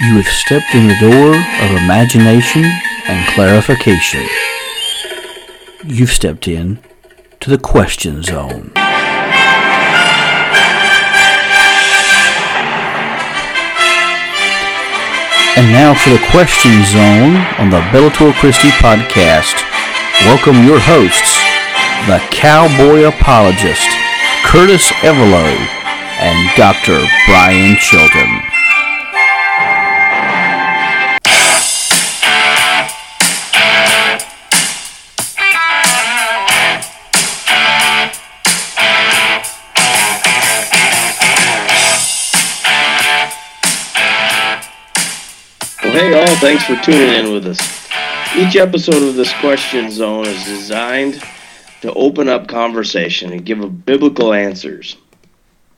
You have stepped in the door of imagination and clarification. You've stepped in to the question zone. And now for the question zone on the Bellator Christi podcast. Welcome your hosts, the cowboy apologist, Curtis Evelo, and Dr. Brian Chilton. Thanks for tuning in with us. Each episode of this question zone is designed to open up conversation and give biblical answers.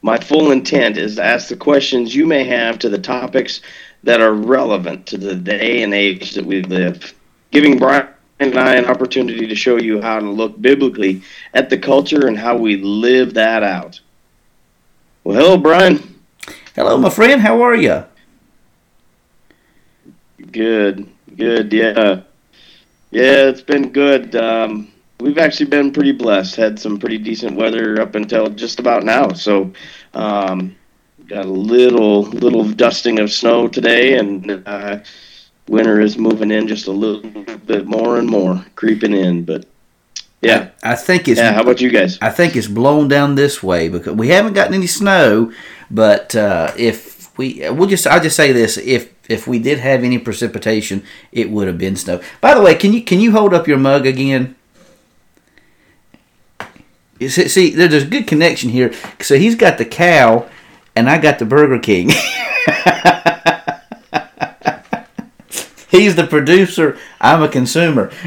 My full intent is to ask the questions you may have to the topics that are relevant to the day and age that we live, giving Brian and I an opportunity to show you how to look biblically at the culture and how we live that out. Well, hello, Brian. Hello, my friend. How are you? Good, good, yeah. Yeah, it's been good. Um, we've actually been pretty blessed. Had some pretty decent weather up until just about now. So, um, got a little little dusting of snow today, and uh, winter is moving in just a little bit more and more, creeping in. But yeah, I think it's. yeah. How about you guys? I think it's blown down this way because we haven't gotten any snow. But uh, if we, we'll just, I'll just say this: if if we did have any precipitation, it would have been snow. By the way, can you can you hold up your mug again? See, see, there's a good connection here. So he's got the cow, and I got the Burger King. he's the producer. I'm a consumer.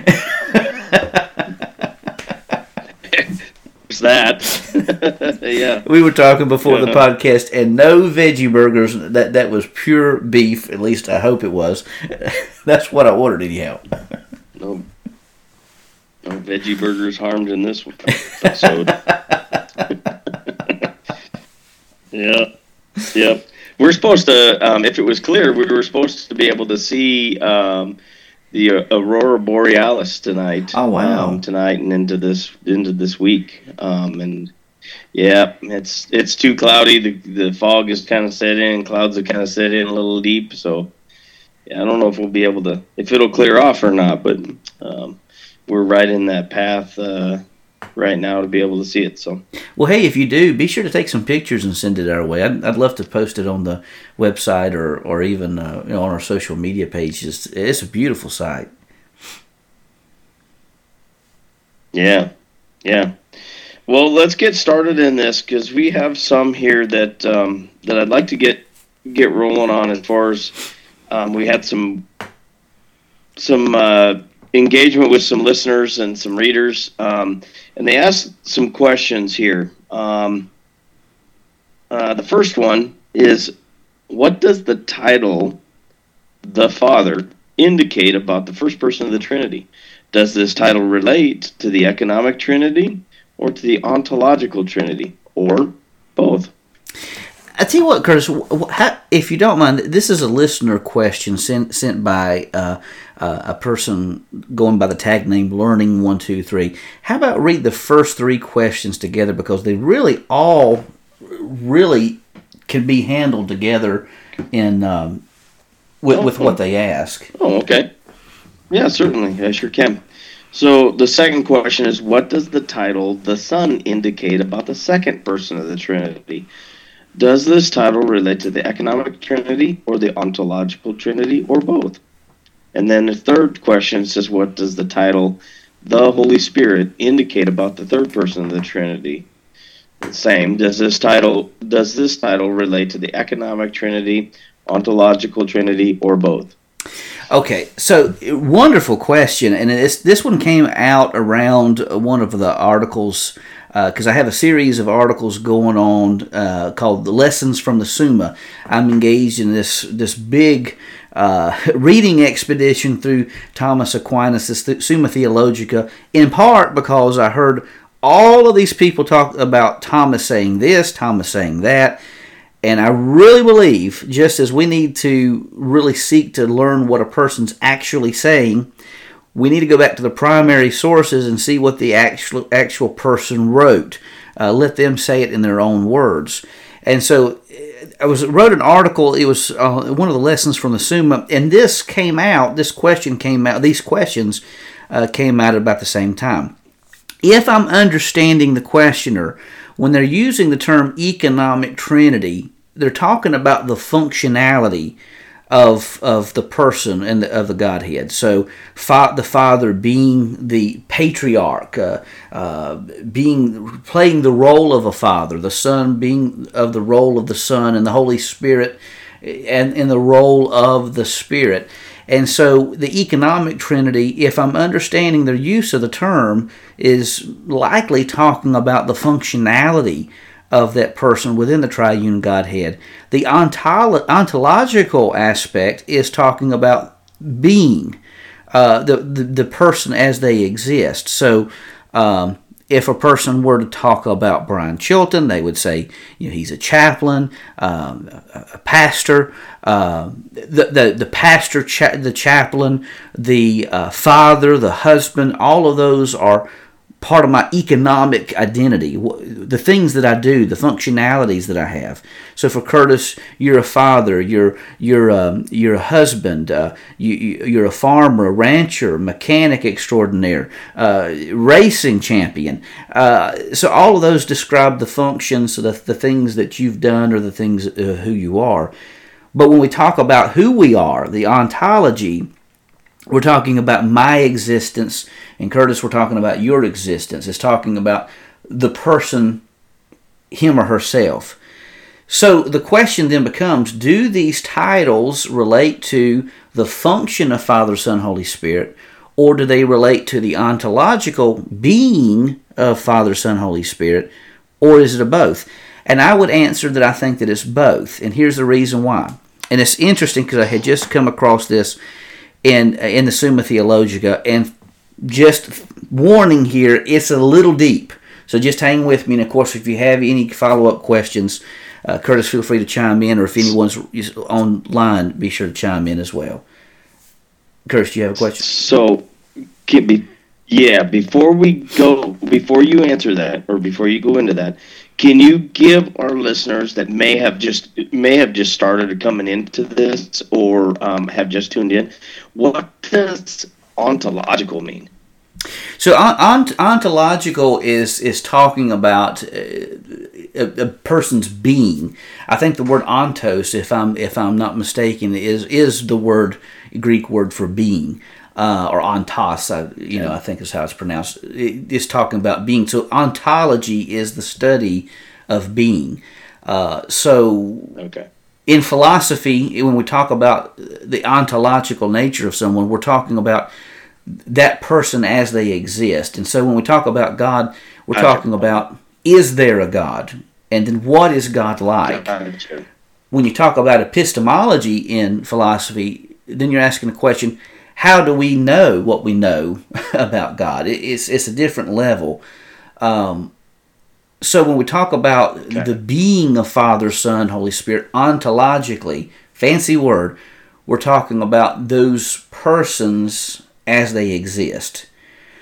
There's that. yeah. We were talking before the podcast, and no veggie burgers. That that was pure beef. At least I hope it was. That's what I ordered anyhow. No, no veggie burgers harmed in this episode. yeah, yep. We're supposed to, um, if it was clear, we were supposed to be able to see um, the uh, aurora borealis tonight. Oh, wow. Um, tonight and into this into this week, um, and yeah, it's it's too cloudy. The the fog is kind of set in. Clouds are kind of set in a little deep. So yeah, I don't know if we'll be able to if it'll clear off or not. But um, we're right in that path uh, right now to be able to see it. So Well, hey, if you do, be sure to take some pictures and send it our way. I'd, I'd love to post it on the website or or even uh, you know, on our social media pages. It's a beautiful sight. yeah, yeah. Well, let's get started in this because we have some here that um, that I'd like to get get rolling on as far as um, we had some some uh, engagement with some listeners and some readers, um, and they asked some questions here. Um, uh, the first one is, what does the title "the Father" indicate about the first person of the Trinity? Does this title relate to the economic Trinity or to the ontological Trinity, or both? I tell you what, Curtis. if you don't mind, this is a listener question sent sent by uh, uh, a person going by the tag name Learning One Two Three. How about read the first three questions together because they really all really can be handled together in um, with, with what they ask. Oh, okay. Yeah, certainly. I sure can. So the second question is what does the title the Son indicate about the second person of the Trinity? Does this title relate to the economic Trinity or the ontological Trinity or both? And then the third question says what does the title the Holy Spirit indicate about the third person of the Trinity? Same. Does this title does this title relate to the economic Trinity, ontological Trinity, or both? Okay, so wonderful question, and this this one came out around one of the articles because I have a series of articles going on uh, called "The Lessons from the Summa." I'm engaged in this this big uh, reading expedition through Thomas Aquinas' Summa Theologica, in part because I heard all of these people talk about Thomas saying this, Thomas saying that, And I really believe, just as we need to really seek to learn what a person's actually saying, we need to go back to the primary sources and see what the actual actual person wrote. Uh, let them say it in their own words. And so I was wrote an article. It was uh, one of the lessons from the Summa, and this came out. This question came out. These questions uh, came out at about the same time. If I'm understanding the questioner, when they're using the term economic trinity, they're talking about the functionality of of the person and the, of the Godhead. So, fa- the Father being the patriarch, uh, uh, being playing the role of a father, the Son being of the role of the Son, and the Holy Spirit, and in the role of the Spirit. And so, the economic Trinity, if I'm understanding their use of the term, is likely talking about the functionality of that person within the triune Godhead. The ontolo- ontological aspect is talking about being, uh, the, the, the person as they exist. So, um, if a person were to talk about Brian Chilton, they would say, you know, he's a chaplain, um, a, pastor, uh, the, the the pastor, cha- the chaplain, the uh, father, the husband. All of those are part of my economic identity, the things that I do, the functionalities that I have. So for Curtis, you're a father, you're you're um, you're a husband, uh, you, you're a farmer, a rancher, mechanic extraordinaire, uh, racing champion. Uh, so all of those describe the functions, the the things that you've done, or the things uh, who you are. But when we talk about who we are, the ontology we're talking about my existence, and Curtis, we're talking about your existence. It's talking about the person, him or herself. So the question then becomes do these titles relate to the function of Father, Son, Holy Spirit, or do they relate to the ontological being of Father, Son, Holy Spirit, or is it a both? And I would answer that I think that it's both, and here's the reason why. And it's interesting because I had just come across this in in the Summa Theologica. And just warning here, it's a little deep. So just hang with me. And of course, if you have any follow up questions, uh, Curtis, feel free to chime in. Or if anyone's online, be sure to chime in as well. Curtis, do you have a question? So, yeah, before we go, before you answer that, or before you go into that, can you give our listeners that may have just may have just started coming into this or um, have just tuned in, what does ontological mean? So ont- ontological is is talking about uh, a, a, person's being. I think the word ontos, if I'm if I'm not mistaken, is is the word Greek word for being uh, or ontos, I, you know, I think is how it's pronounced. It's talking about being. So ontology is the study of being. Uh, so okay. in philosophy, when we talk about the ontological nature of someone, we're talking about that person as they exist. And so when we talk about God, we're talking about is there a God? And then what is God like? When you talk about epistemology in philosophy, then you're asking the question how do we know what we know about God? It's it's a different level. Um, so when we talk about okay. the being of Father, Son, Holy Spirit, ontologically, fancy word, we're talking about those persons as they exist.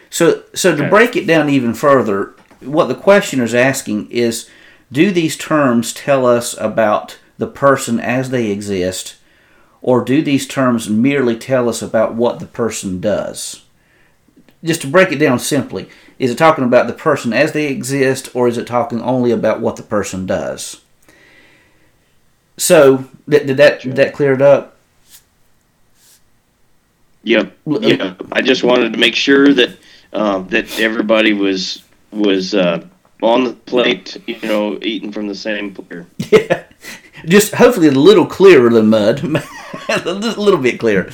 So so to okay. break it down even further, what the questioner is asking is, do these terms tell us about the person as they exist? or do these terms merely tell us about what the person does? Just to break it down simply, is it talking about the person as they exist, or is it talking only about what the person does? So, did, did that did that clear it up? Yep. Yep. I just wanted to make sure that um, that everybody was was uh, on the plate, you know, eating from the same platter. Yeah just hopefully a little clearer than mud, a little bit clearer.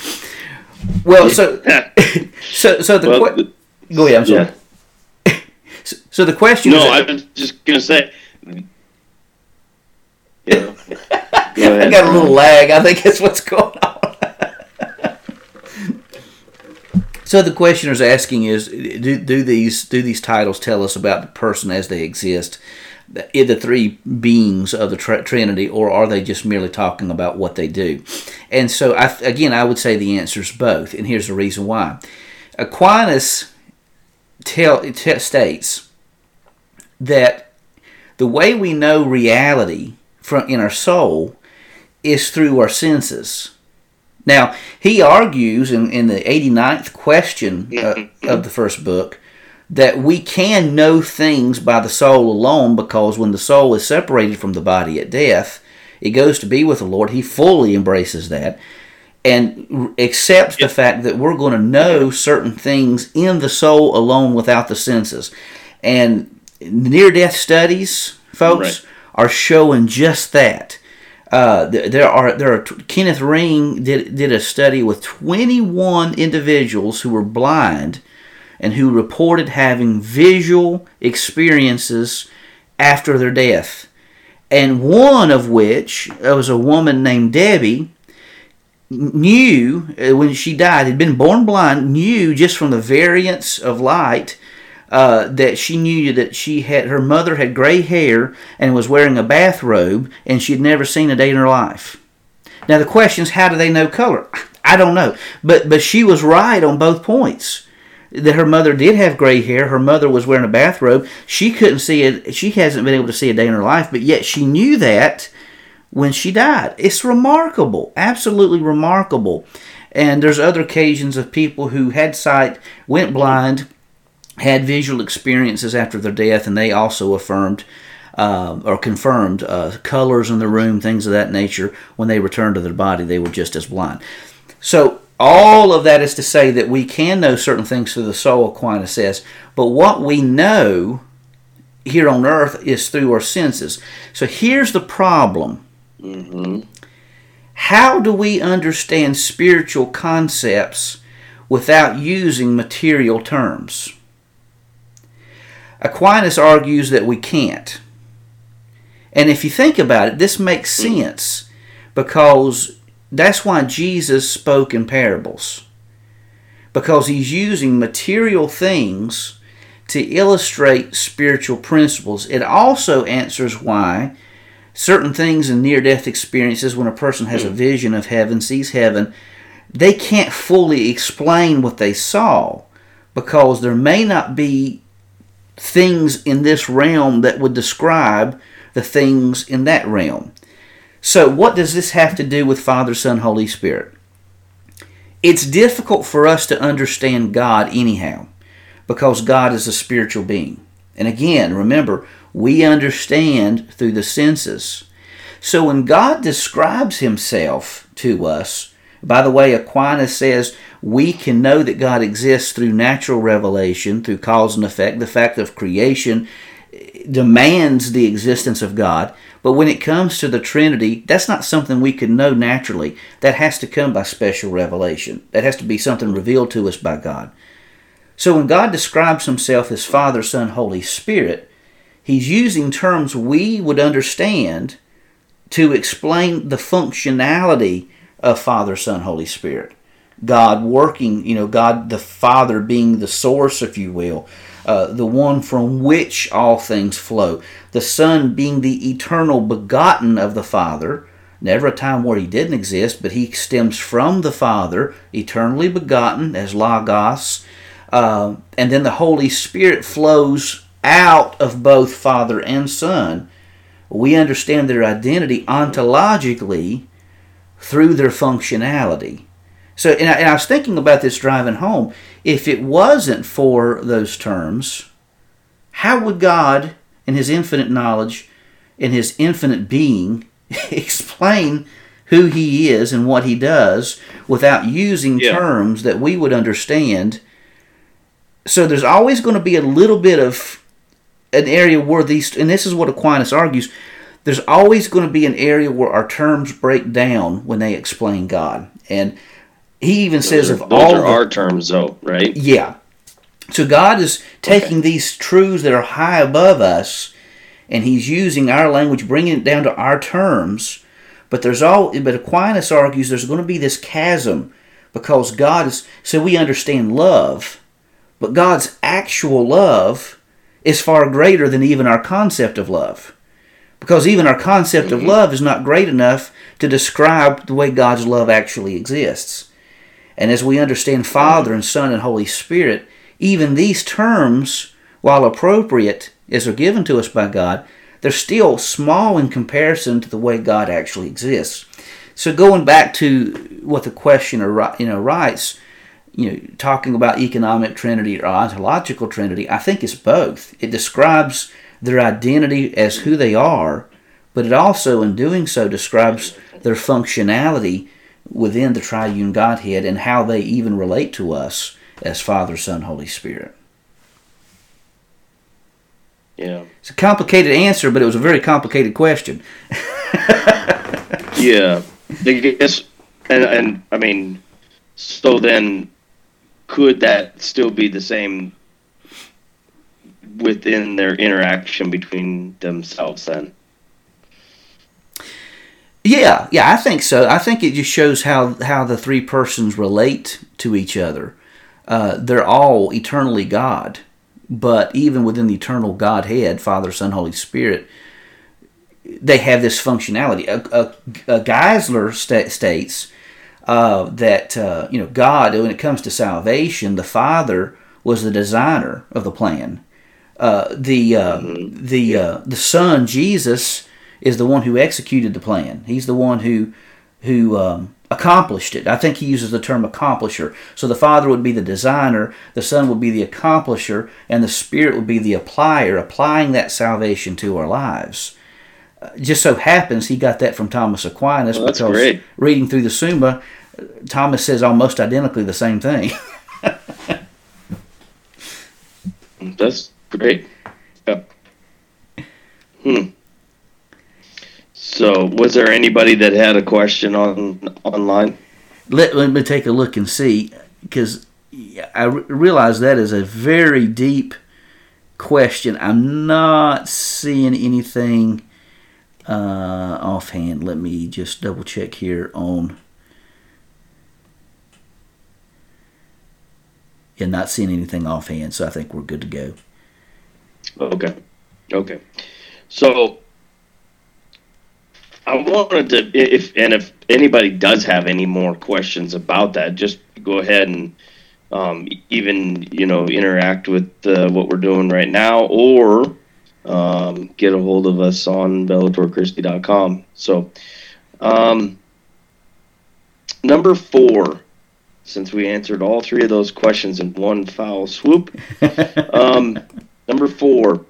Well, so so so the, well, que- go ahead. I'm sorry. Yeah. so, so, the question. No, I was just gonna say. Yeah. I got a little lag. I think that's what's going on. So the questioner is asking is do, do these do these titles tell us about the person as they exist? the, the three beings of the tr- Trinity, or are they just merely talking about what they do? And so, I, again, I would say the answer is both, and here's the reason why. Aquinas tell, t- states that the way we know reality from in our soul is through our senses. Now, he argues in, in the 89th question uh, of the first book that we can know things by the soul alone because when the soul is separated from the body at death, it goes to be with the Lord. He fully embraces that and accepts the fact that we're going to know certain things in the soul alone without the senses. And near death studies, folks, right. are showing just that. Uh, there are there are Kenneth Ring did did a study with 21 individuals who were blind and who reported having visual experiences after their death. And one of which was a woman named Debbie knew uh, when she died had been born blind knew just from the variance of light uh, that she knew that she had her mother had gray hair and was wearing a bathrobe and she had never seen a day in her life now the question is how do they know color i don't know but but she was right on both points that her mother did have gray hair. Her mother was wearing a bathrobe. She couldn't see it. She hasn't been able to see a day in her life, but yet she knew that when she died. It's remarkable, absolutely remarkable. And there's other occasions of people who had sight, went blind, had visual experiences after their death, and they also affirmed uh, or confirmed uh, colors in the room, things of that nature. When they returned to their body, they were just as blind. So all of that is to say that we can know certain things through the soul, Aquinas says, but what we know here on earth is through our senses. So here's the problem. Mm-hmm. How do we understand spiritual concepts without using material terms? Aquinas argues that we can't. And if you think about it, this makes mm. sense because that's why Jesus spoke in parables. Because he's using material things to illustrate spiritual principles. It also answers why certain things in near death experiences, when a person has a vision of heaven, sees heaven, they can't fully explain what they saw because there may not be things in this realm that would describe the things in that realm. So, what does this have to do with Father, Son, Holy Spirit? It's difficult for us to understand God anyhow because God is a spiritual being. And again, remember, we understand through the senses. So when God describes himself to us, by the way, Aquinas says we can know that God exists through natural revelation, through cause and effect. The fact of creation eh, demands the existence of God. But when it comes to the Trinity, that's not something we can know naturally. That has to come by special revelation. That has to be something revealed to us by God. So when God describes himself as Father, Son, Holy Spirit, he's using terms we would understand to explain the functionality of Father, Son, Holy Spirit. God working, you know, God the Father being the source, if you will, uh, the one from which all things flow. The Son being the eternal begotten of the Father, never a time where he didn't exist, but he stems from the Father, eternally begotten as Logos. Uh, and then the Holy Spirit flows out of both Father and Son. We understand their identity ontologically through their functionality. So, and I, and I, was thinking about this driving home. If it wasn't for those terms, how would God, in His infinite knowledge, in His infinite being, explain who He is and what He does without using yeah. terms that we would understand? So, there's always going to be a little bit of an area where these, and this is what Aquinas argues, there's always going to be an area where our terms break down when they explain God. And he even those says are, of those all are the, our terms, though, right? Yeah. So God is taking okay. these truths that are high above us, and He's using our language, bringing it down to our terms. But there's all. But Aquinas argues there's going to be this chasm because God is. So we understand love, but God's actual love is far greater than even our concept of love. Because even our concept of mm-hmm. love is not great enough to describe the way God's love actually exists. And as we understand Father and Son and Holy Spirit, even these terms, while appropriate as they're given to us by God, they're still small in comparison to the way God actually exists. So going back to what the questioner you know writes, you know, talking about economic trinity or ontological trinity, I think it's both. It describes their identity as who they are, but it also, in doing so, describes their functionality within the triune Godhead and how they even relate to us as Father, Son, Holy Spirit. Yeah. It's a complicated answer, but it was a very complicated question. yeah. I guess, and, and I mean, so then could that still be the same within their interaction between themselves then? Yeah, yeah, I think so. I think it just shows how how the three persons relate to each other. Uh, they're all eternally God, but even within the eternal Godhead, Father, Son, Holy Spirit, they have this functionality. A, Geisler st- states uh, that uh, you know God, when it comes to salvation, the Father was the designer of the plan. Uh, the uh, mm-hmm. the uh, the Son Jesus is the one who executed the plan. He's the one who who um, accomplished it. I think he uses the term accomplisher. So the Father would be the designer, the Son would be the accomplisher, and the Spirit would be the applier, applying that salvation to our lives. Uh, just so happens he got that from Thomas Aquinas well, because great. reading through the Summa, Thomas says almost identically the same thing. that's great. Yep. Hmm. So, was there anybody that had a question on online? Let, let me take a look and see, because I realize that is a very deep question. I'm not seeing anything uh, offhand. Let me just double check here on. Yeah, not seeing anything offhand, so I think we're good to go. Okay. Okay. So I wanted to, if and if anybody does have any more questions about that, just go ahead and um, even you know interact with uh, what we're doing right now, or um, get a hold of us on bellatorchristi.com. So, um, number four, since we answered all three of those questions in one foul swoop, um, number four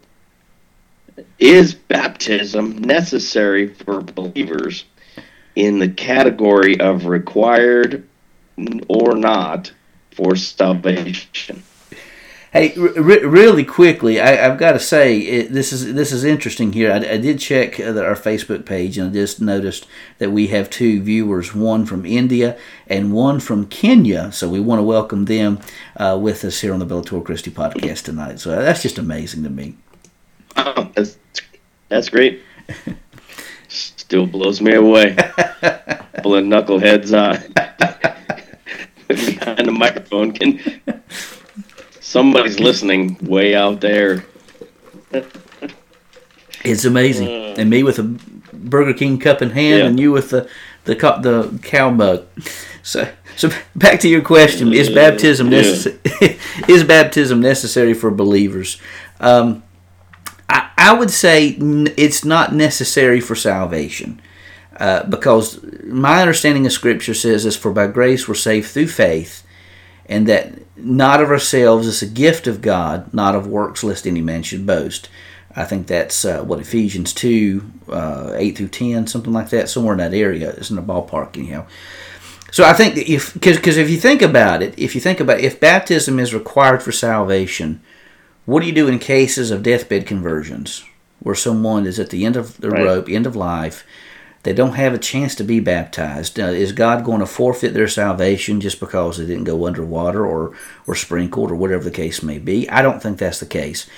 is baptism necessary for believers in the category of required or not for salvation? Hey, re- really quickly, I, have got to say it, this is this is interesting here. I, I did check uh, our Facebook page and I just noticed that we have two viewers, one from India and one from Kenya. So we want to welcome them uh, with us here on the Bellator Christi podcast tonight. So that's just amazing to me. Oh, that's that's great. Still blows me away. Of knuckleheads on behind the microphone can. Somebody's listening way out there. it's amazing, uh, and me with a Burger King cup in hand, yeah. and you with the the the cow mug. So, so back to your question: Is baptism necessary? Yeah. is baptism necessary for believers? Um, I, I would say it's not necessary for salvation. Uh, because my understanding of Scripture says is for by grace we're saved through faith, and that not of ourselves is a gift of God, not of works, lest any man should boast. I think that's uh, what Ephesians 2, uh, 8 through 10, something like that, somewhere in that area. It's in the ballpark, anyhow. So I think if, because if you think about it, if you think about it, if baptism is required for salvation, what do you do in cases of deathbed conversions where someone is at the end of the right. rope, end of life? They don't have a chance to be baptized. Uh, is God going to forfeit their salvation just because they didn't go underwater or, or sprinkled or whatever the case may be? I don't think that's the case.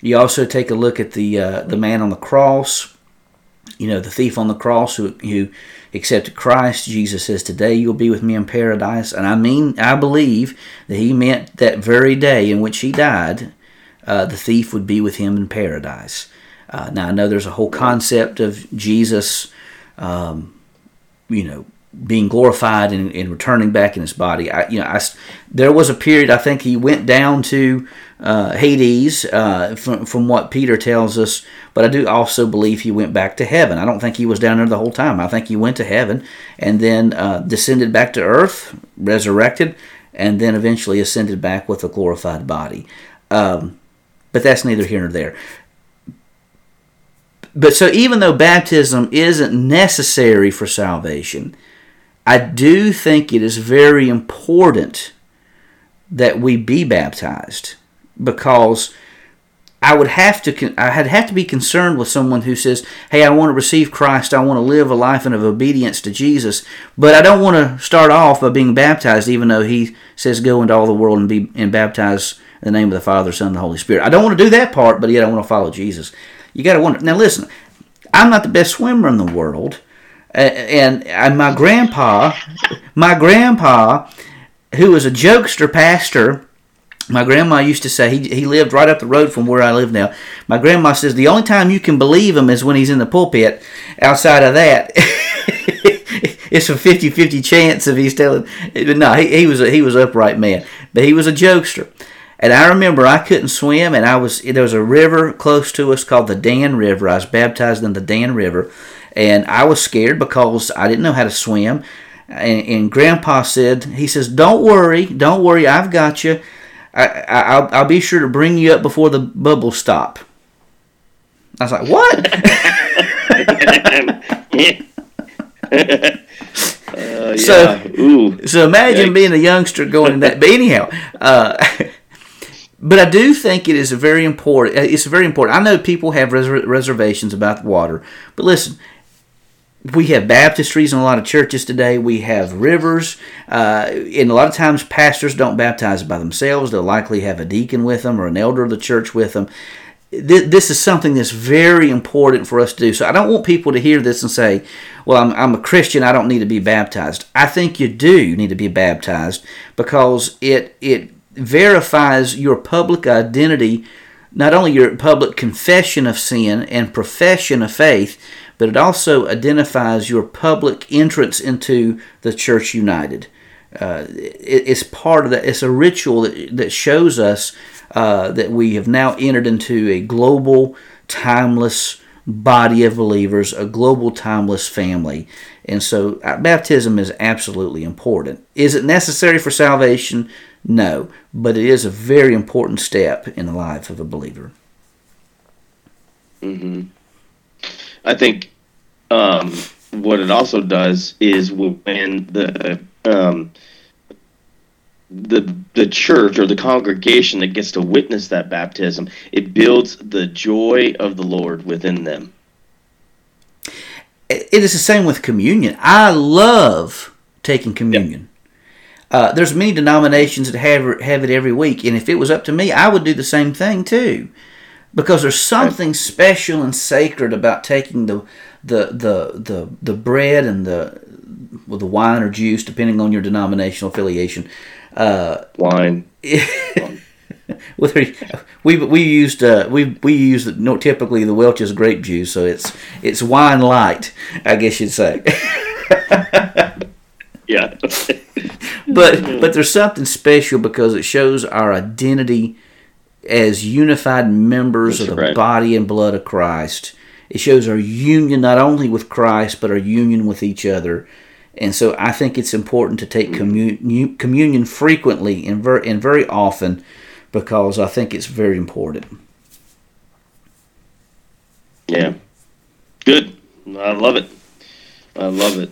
You also take a look at the uh, the man on the cross, you know, the thief on the cross who, who accepted Christ. Jesus says, Today you'll be with me in paradise. And I mean, I believe that he meant that very day in which he died uh, the thief would be with him in paradise. Uh, now I know there's a whole concept of Jesus, um, you know, being glorified and, and, returning back in his body. I, you know, I, there was a period I think he went down to uh, Hades uh, from, from what Peter tells us, but I do also believe he went back to heaven. I don't think he was down there the whole time. I think he went to heaven and then uh, descended back to earth, resurrected, and then eventually ascended back with a glorified body. Um, but that's neither here nor there. But so even though baptism isn't necessary for salvation, I do think it is very important that we be baptized because I would have to I had have to be concerned with someone who says, "Hey, I want to receive Christ. I want to live a life of obedience to Jesus, but I don't want to start off by being baptized even though he says go into all the world and be and baptize in the name of the Father, Son, and the Holy Spirit. I don't want to do that part, but yet I want to follow Jesus. You got to wonder. Now listen, I'm not the best swimmer in the world, uh, and, and my grandpa, my grandpa, who was a jokester pastor, my grandma used to say he, he lived right up the road from where I live now. My grandma says the only time you can believe him is when he's in the pulpit. Outside of that, it's a 50-50 chance if he's telling. No, he, he was a, he was upright man, but he was a jokester. And I remember I couldn't swim, and I was there was a river close to us called the Dan River. I was baptized in the Dan River, and I was scared because I didn't know how to swim. And, and Grandpa said, he says, "Don't worry, don't worry, I've got you. I, I, will I'll be sure to bring you up before the bubbles stop." I was like, "What?" uh, so, yeah. so imagine being a youngster going in that. But anyhow, uh, but I do think it is very important. It's very important. I know people have res- reservations about water, but listen, we have baptistries in a lot of churches today. We have rivers, uh, and a lot of times pastors don't baptize by themselves. They'll likely have a deacon with them or an elder of the church with them. This is something that's very important for us to do. So I don't want people to hear this and say, "Well, I'm, I'm a Christian. I don't need to be baptized." I think you do need to be baptized because it it verifies your public identity, not only your public confession of sin and profession of faith, but it also identifies your public entrance into the Church United. Uh, it, it's part of that. It's a ritual that, that shows us uh, that we have now entered into a global, timeless body of believers, a global, timeless family. And so, uh, baptism is absolutely important. Is it necessary for salvation? No, but it is a very important step in the life of a believer. Mm-hmm. I think um, what it also does is when the um, the the church or the congregation that gets to witness that baptism, it builds the joy of the Lord within them. It is the same with communion. I love taking communion. Uh, there's many denominations that have have it every week, and if it was up to me, I would do the same thing too because there's something special and sacred about taking the the the the, the bread and the well, the wine or juice, depending on your denominational affiliation. Uh, wine. whether we we used uh, we we used you know, typically the Welch's grape juice, so it's it's wine light, I guess you'd say. yeah. but mm-hmm. but there's something special because it shows our identity as unified members That's of the right. body and blood of Christ. It shows our union not only with Christ, but our union with each other. And so I think it's important to take mm-hmm. commun- communion frequently and, ver- and very often because I think it's very important. Yeah. Good. I love it. I love it.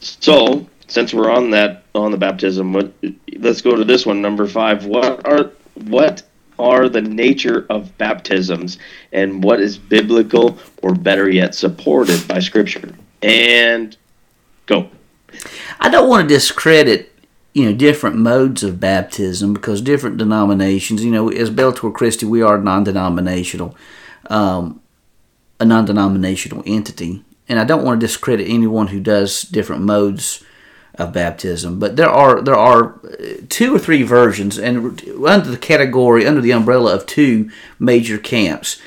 So, since we're on that on the baptism, what, let's go to this one, number five. What are what are the nature of baptisms and what is biblical or better yet supported by scripture? And go. I don't want to discredit you know different modes of baptism because different denominations you know as bellator christi we are non-denominational um, a non-denominational entity. And i don't want to discredit anyone who does different modes of baptism. But there are there are two or three versions, and under the category under the umbrella of two major camps.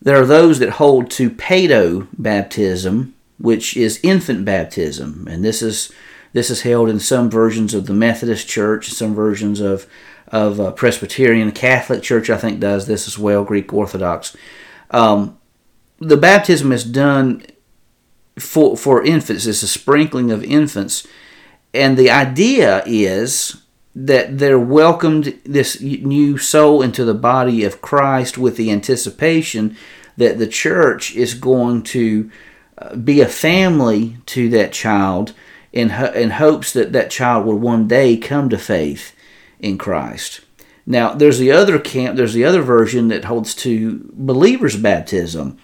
There are those that hold to paedo baptism, which is infant baptism, and this is this is held in some versions of the Methodist Church, some versions of of uh, Presbyterian, Catholic Church. I think does this as well. Greek Orthodox. Um, the baptism is done for for infants. It's a sprinkling of infants, and the idea is that they're welcomed this new soul into the body of Christ with the anticipation that the church is going to uh, be a family to that child in in hopes that that child will one day come to faith in Christ. Now, there's the other camp, there's the other version that holds to believers' baptism.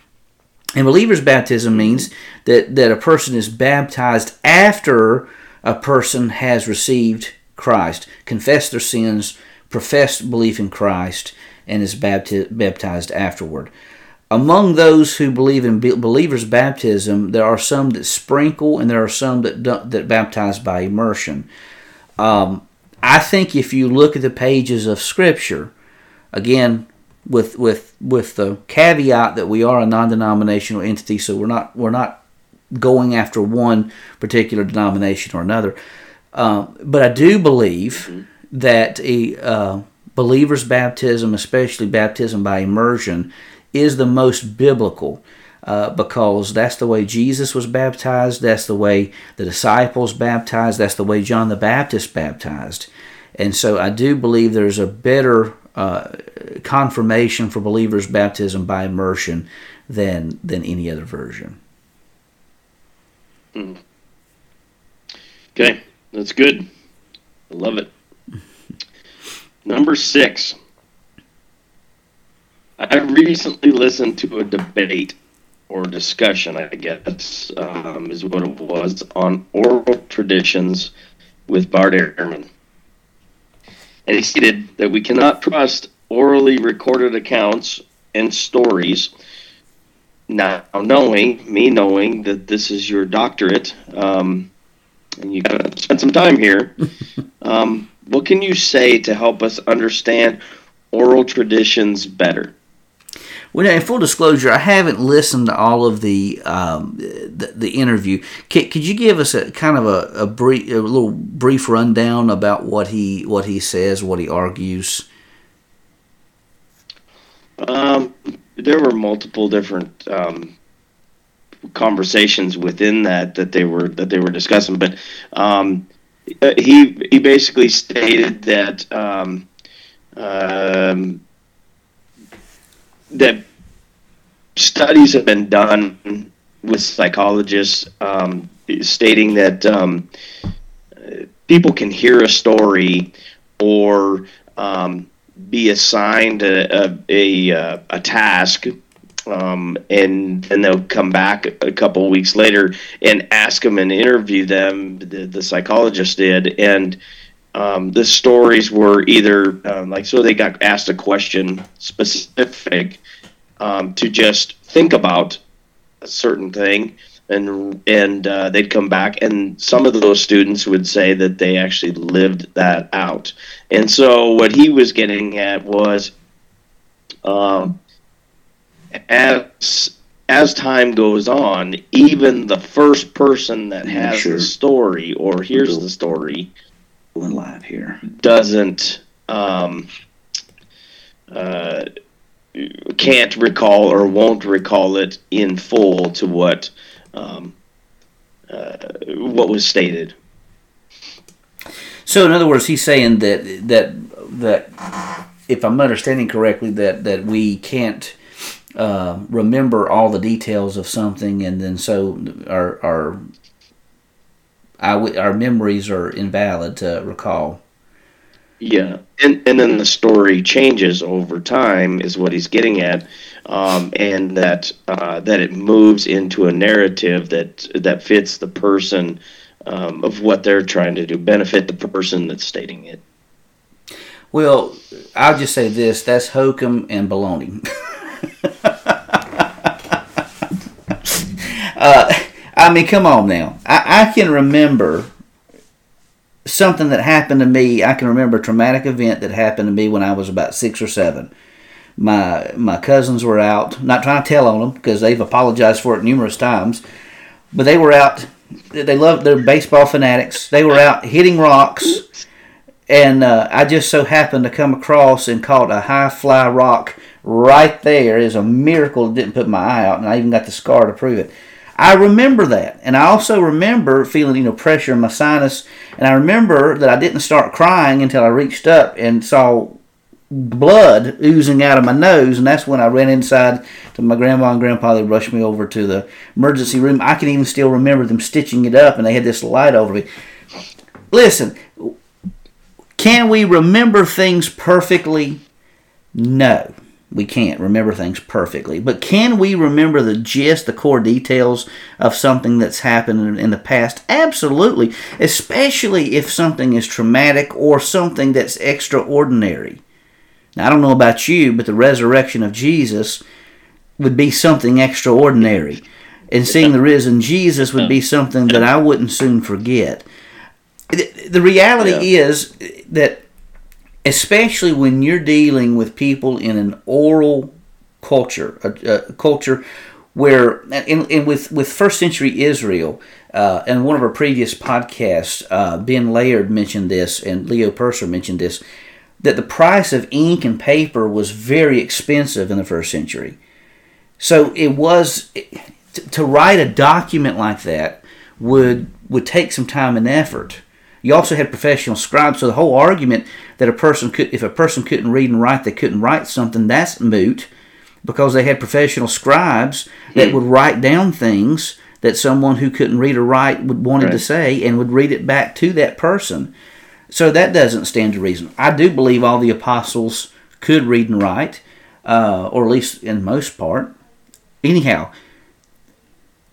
And believers' baptism means that, that a person is baptized after a person has received Christ, confessed their sins, professed belief in Christ, and is bapti- baptized afterward. Among those who believe in believers' baptism, there are some that sprinkle and there are some that that baptize by immersion. Um, I think if you look at the pages of Scripture, again, with with with the caveat that we are a non-denominational entity, so we're not we're not going after one particular denomination or another. Uh, but I do believe mm-hmm. that a uh, believer's baptism, especially baptism by immersion, is the most biblical. Uh, because that's the way Jesus was baptized, that's the way the disciples baptized, that's the way John the Baptist baptized. And so I do believe there's a better uh, confirmation for believers' baptism by immersion than than any other version. Mm. Okay, that's good. I love it. Number six. I recently listened to a debate or discussion, I guess, um, is what it was, on oral traditions with Bart Ehrman and he stated that we cannot trust orally recorded accounts and stories. Now, knowing me, knowing that this is your doctorate, um, and you got to spend some time here. um, what can you say to help us understand oral traditions better? Well, in full disclosure, I haven't listened to all of the um, the, the, interview. Could, could you give us a kind of a, a brief, a little brief rundown about what he what he says, what he argues? Um, there were multiple different um, conversations within that that they were that they were discussing, but um, he he basically stated that. Um, um, that studies have been done with psychologists um, stating that um, people can hear a story or um, be assigned a, a, a, a task um, and then they'll come back a couple weeks later and ask them and interview them. The, the psychologist did, and um, the stories were either um, like so they got asked a question specific um, to just think about a certain thing and and uh, they'd come back and some of those students would say that they actually lived that out and so what he was getting at was um, as as time goes on even the first person that has sure. the story or hears the story live here doesn't um, uh, can't recall or won't recall it in full to what um, uh, what was stated. So, in other words, he's saying that that that if I'm understanding correctly, that that we can't uh, remember all the details of something, and then so our our our memories are invalid to recall. Yeah, and and then the story changes over time is what he's getting at, um, and that uh, that it moves into a narrative that that fits the person um, of what they're trying to do, benefit the person that's stating it. Well, I'll just say this: that's hokum and baloney. uh, I mean, come on now. I, I can remember something that happened to me. I can remember a traumatic event that happened to me when I was about six or seven. My my cousins were out. Not trying to tell on them because they've apologized for it numerous times, but they were out. They love they're baseball fanatics. They were out hitting rocks, and uh, I just so happened to come across and caught a high fly rock right there. there. Is a miracle it didn't put my eye out, and I even got the scar to prove it. I remember that, and I also remember feeling you know pressure in my sinus, and I remember that I didn't start crying until I reached up and saw blood oozing out of my nose, and that's when I ran inside to my grandma and grandpa. They rushed me over to the emergency room. I can even still remember them stitching it up, and they had this light over me. Listen, can we remember things perfectly? No we can't remember things perfectly. But can we remember the gist, the core details of something that's happened in the past? Absolutely, especially if something is traumatic or something that's extraordinary. Now, I don't know about you, but the resurrection of Jesus would be something extraordinary. And seeing the risen Jesus would be something that I wouldn't soon forget. The reality yeah. is that especially when you're dealing with people in an oral culture, a, a culture where, and, and, with, with first century Israel, uh, and one of our previous podcasts, uh, Ben Laird mentioned this, and Leo Percer mentioned this, that the price of ink and paper was very expensive in the first century. So it was to write a document like that would would take some time and effort. You also had professional scribes, so the whole argument that a person could, if a person couldn't read and write, they couldn't write something, that's moot because they had professional scribes that hmm. would write down things that someone who couldn't read or write would wanted right. to say and would read it back to that person. So that doesn't stand to reason. I do believe all the apostles could read and write, uh, or at least in most part. Anyhow,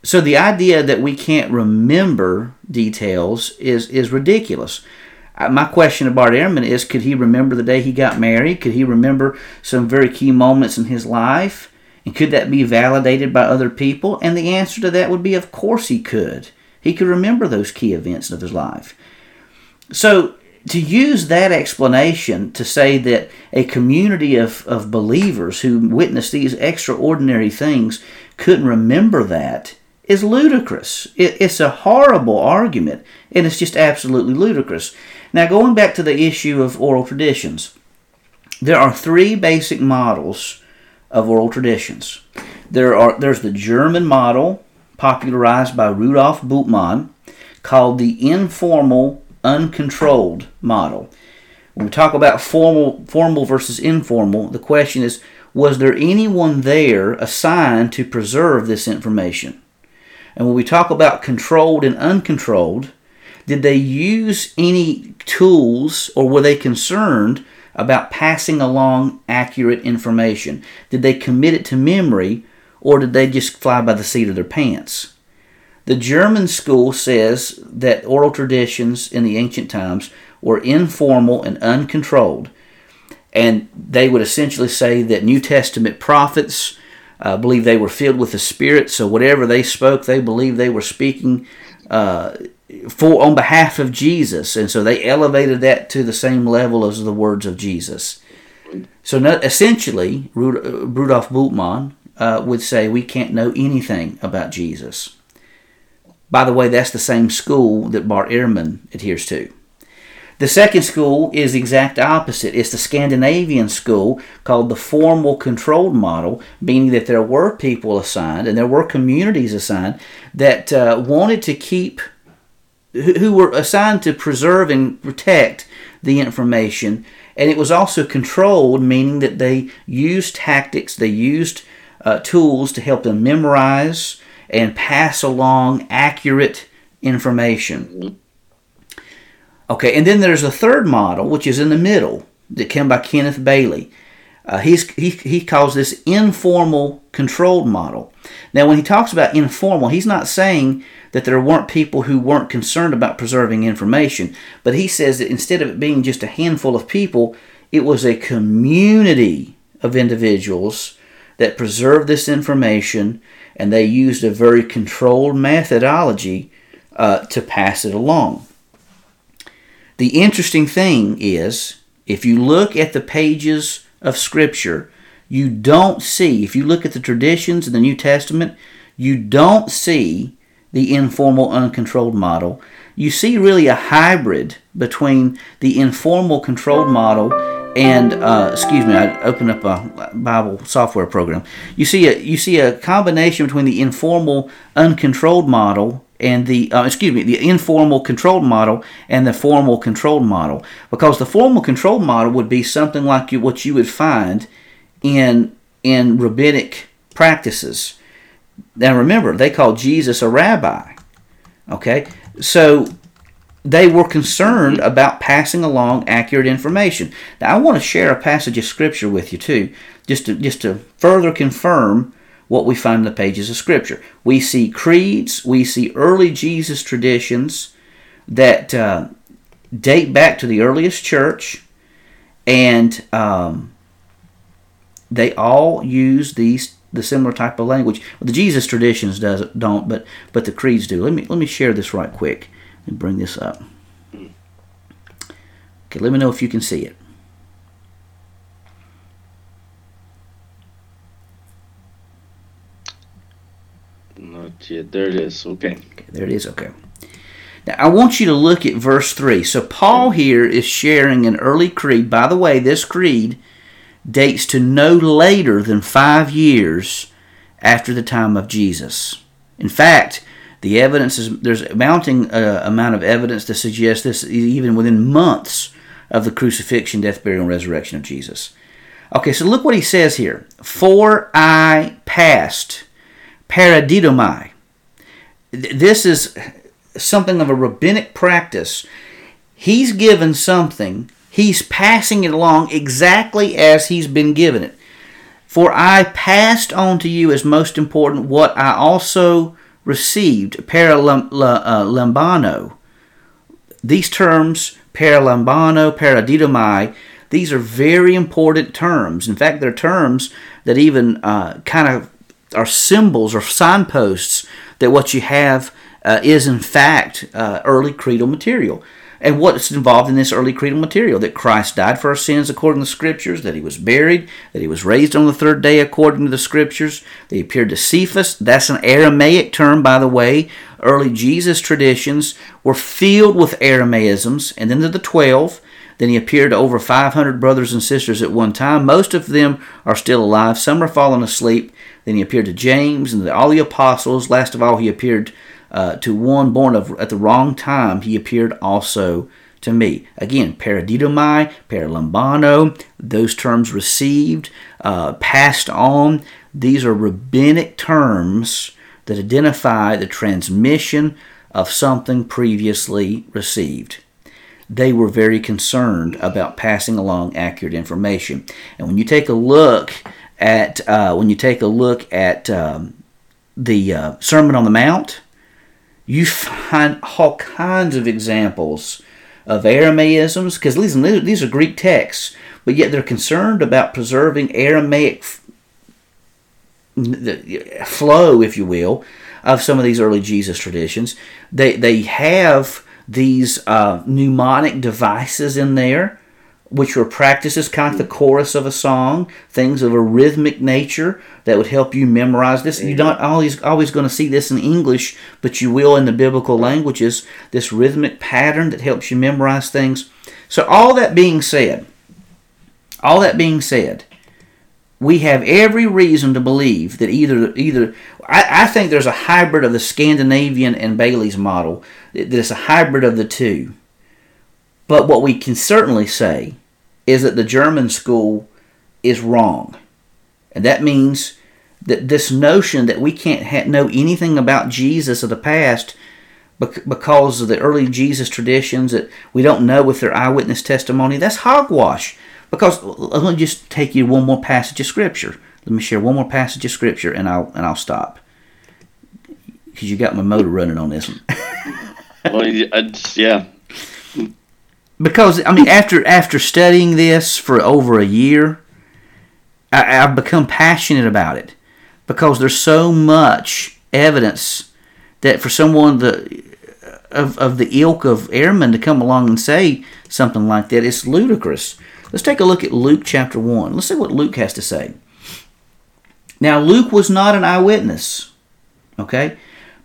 so the idea that we can't remember details is is ridiculous. Uh, my question to Bart Ehrman is: Could he remember the day he got married? Could he remember some very key moments in his life? And could that be validated by other people? And the answer to that would be: Of course he could. He could remember those key events of his life. So to use that explanation to say that a community of, of believers who witnessed these extraordinary things couldn't remember that is ludicrous. It, it's a horrible argument, and it's just absolutely ludicrous. Now, going back to the issue of oral traditions, there are three basic models of oral traditions. There are there's the German model popularized by Rudolf Bultmann called the informal uncontrolled model. When we talk about formal formal versus informal, the question is was there anyone there assigned to preserve this information? And when we talk about controlled and uncontrolled, did they use any tools or were they concerned about passing along accurate information? Did they commit it to memory or did they just fly by the seat of their pants? The German school says that oral traditions in the ancient times were informal and uncontrolled. And they would essentially say that New Testament prophets, I believe they were filled with the Spirit, so whatever they spoke, they believed they were speaking uh, for on behalf of Jesus, and so they elevated that to the same level as the words of Jesus. So essentially, Rudolf Bultmann uh, would say we can't know anything about Jesus. By the way, that's the same school that Bart Ehrman adheres to. The second school is the exact opposite. It's the Scandinavian school called the formal controlled model, meaning that there were people assigned and there were communities assigned that uh, wanted to keep, who were assigned to preserve and protect the information. And it was also controlled, meaning that they used tactics, they used uh, tools to help them memorize and pass along accurate information. Okay, and then there's a third model, which is in the middle, that came by Kenneth Bailey. Uh, he's, he, he calls this informal controlled model. Now, when he talks about informal, he's not saying that there weren't people who weren't concerned about preserving information, but he says that instead of it being just a handful of people, it was a community of individuals that preserved this information and they used a very controlled methodology uh, to pass it along. The interesting thing is, if you look at the pages of Scripture, you don't see, if you look at the traditions in the New Testament, you don't see the informal uncontrolled model. You see really a hybrid between the informal controlled model and uh, excuse me, I opened up a Bible software program. You see a you see a combination between the informal uncontrolled model and the uh, excuse me the informal controlled model and the formal controlled model because the formal controlled model would be something like you, what you would find in in rabbinic practices. Now remember, they called Jesus a rabbi. Okay, so they were concerned about passing along accurate information. Now, I want to share a passage of scripture with you too, just to just to further confirm what we find in the pages of scripture. We see creeds, we see early Jesus traditions that uh, date back to the earliest church, and um, they all use these the similar type of language. Well, the Jesus traditions does don't, but but the creeds do. Let me let me share this right quick and bring this up. Okay, let me know if you can see it. Not yet. There it is. Okay. okay. There it is. Okay. Now, I want you to look at verse 3. So, Paul here is sharing an early creed. By the way, this creed dates to no later than five years after the time of Jesus. In fact, the evidence is there's a mounting uh, amount of evidence to suggest this even within months of the crucifixion, death, burial, and resurrection of Jesus. Okay, so look what he says here. For I passed paradidomai. This is something of a rabbinic practice. He's given something, he's passing it along exactly as he's been given it. For I passed on to you as most important what I also received, paralambano. These terms, paralambano, paradidomai, these are very important terms. In fact, they're terms that even uh, kind of are symbols or signposts that what you have uh, is in fact uh, early creedal material and what's involved in this early creedal material that Christ died for our sins according to the Scriptures, that he was buried, that he was raised on the third day according to the Scriptures, that he appeared to Cephas. That's an Aramaic term, by the way. Early Jesus traditions were filled with Aramaisms, and then to the twelve. Then he appeared to over 500 brothers and sisters at one time. Most of them are still alive. Some are fallen asleep. Then he appeared to James and to all the apostles. Last of all, he appeared uh, to one born of at the wrong time, he appeared also to me. Again, paradidomai, paralambano, those terms received, uh, passed on. These are rabbinic terms that identify the transmission of something previously received. They were very concerned about passing along accurate information. And when you take a look at uh, when you take a look at um, the uh, Sermon on the Mount, you find all kinds of examples of Aramaisms, because listen, these are Greek texts, but yet they're concerned about preserving Aramaic flow, if you will, of some of these early Jesus traditions. They they have these uh, mnemonic devices in there which were practices, kind of the chorus of a song, things of a rhythmic nature that would help you memorize this. You're mm-hmm. not always always going to see this in English, but you will in the biblical languages. This rhythmic pattern that helps you memorize things. So all that being said, all that being said, we have every reason to believe that either either I, I think there's a hybrid of the Scandinavian and Bailey's model. That there's a hybrid of the two. But what we can certainly say is that the German school is wrong. And that means that this notion that we can't ha- know anything about Jesus of the past because of the early Jesus traditions that we don't know with their eyewitness testimony, that's hogwash. Because let me just take you one more passage of Scripture. Let me share one more passage of Scripture, and I'll and I'll stop. Because you got my motor running on this one. well, yeah, because I mean, after after studying this for over a year, I, have become passionate about it because there's so much evidence that for someone the of, of the ilk of Ehrman to come along and say something like that. It's ludicrous. Let's take a look at Luke chapter 1. Let's see what Luke has to say. Now, Luke was not an eyewitness, okay?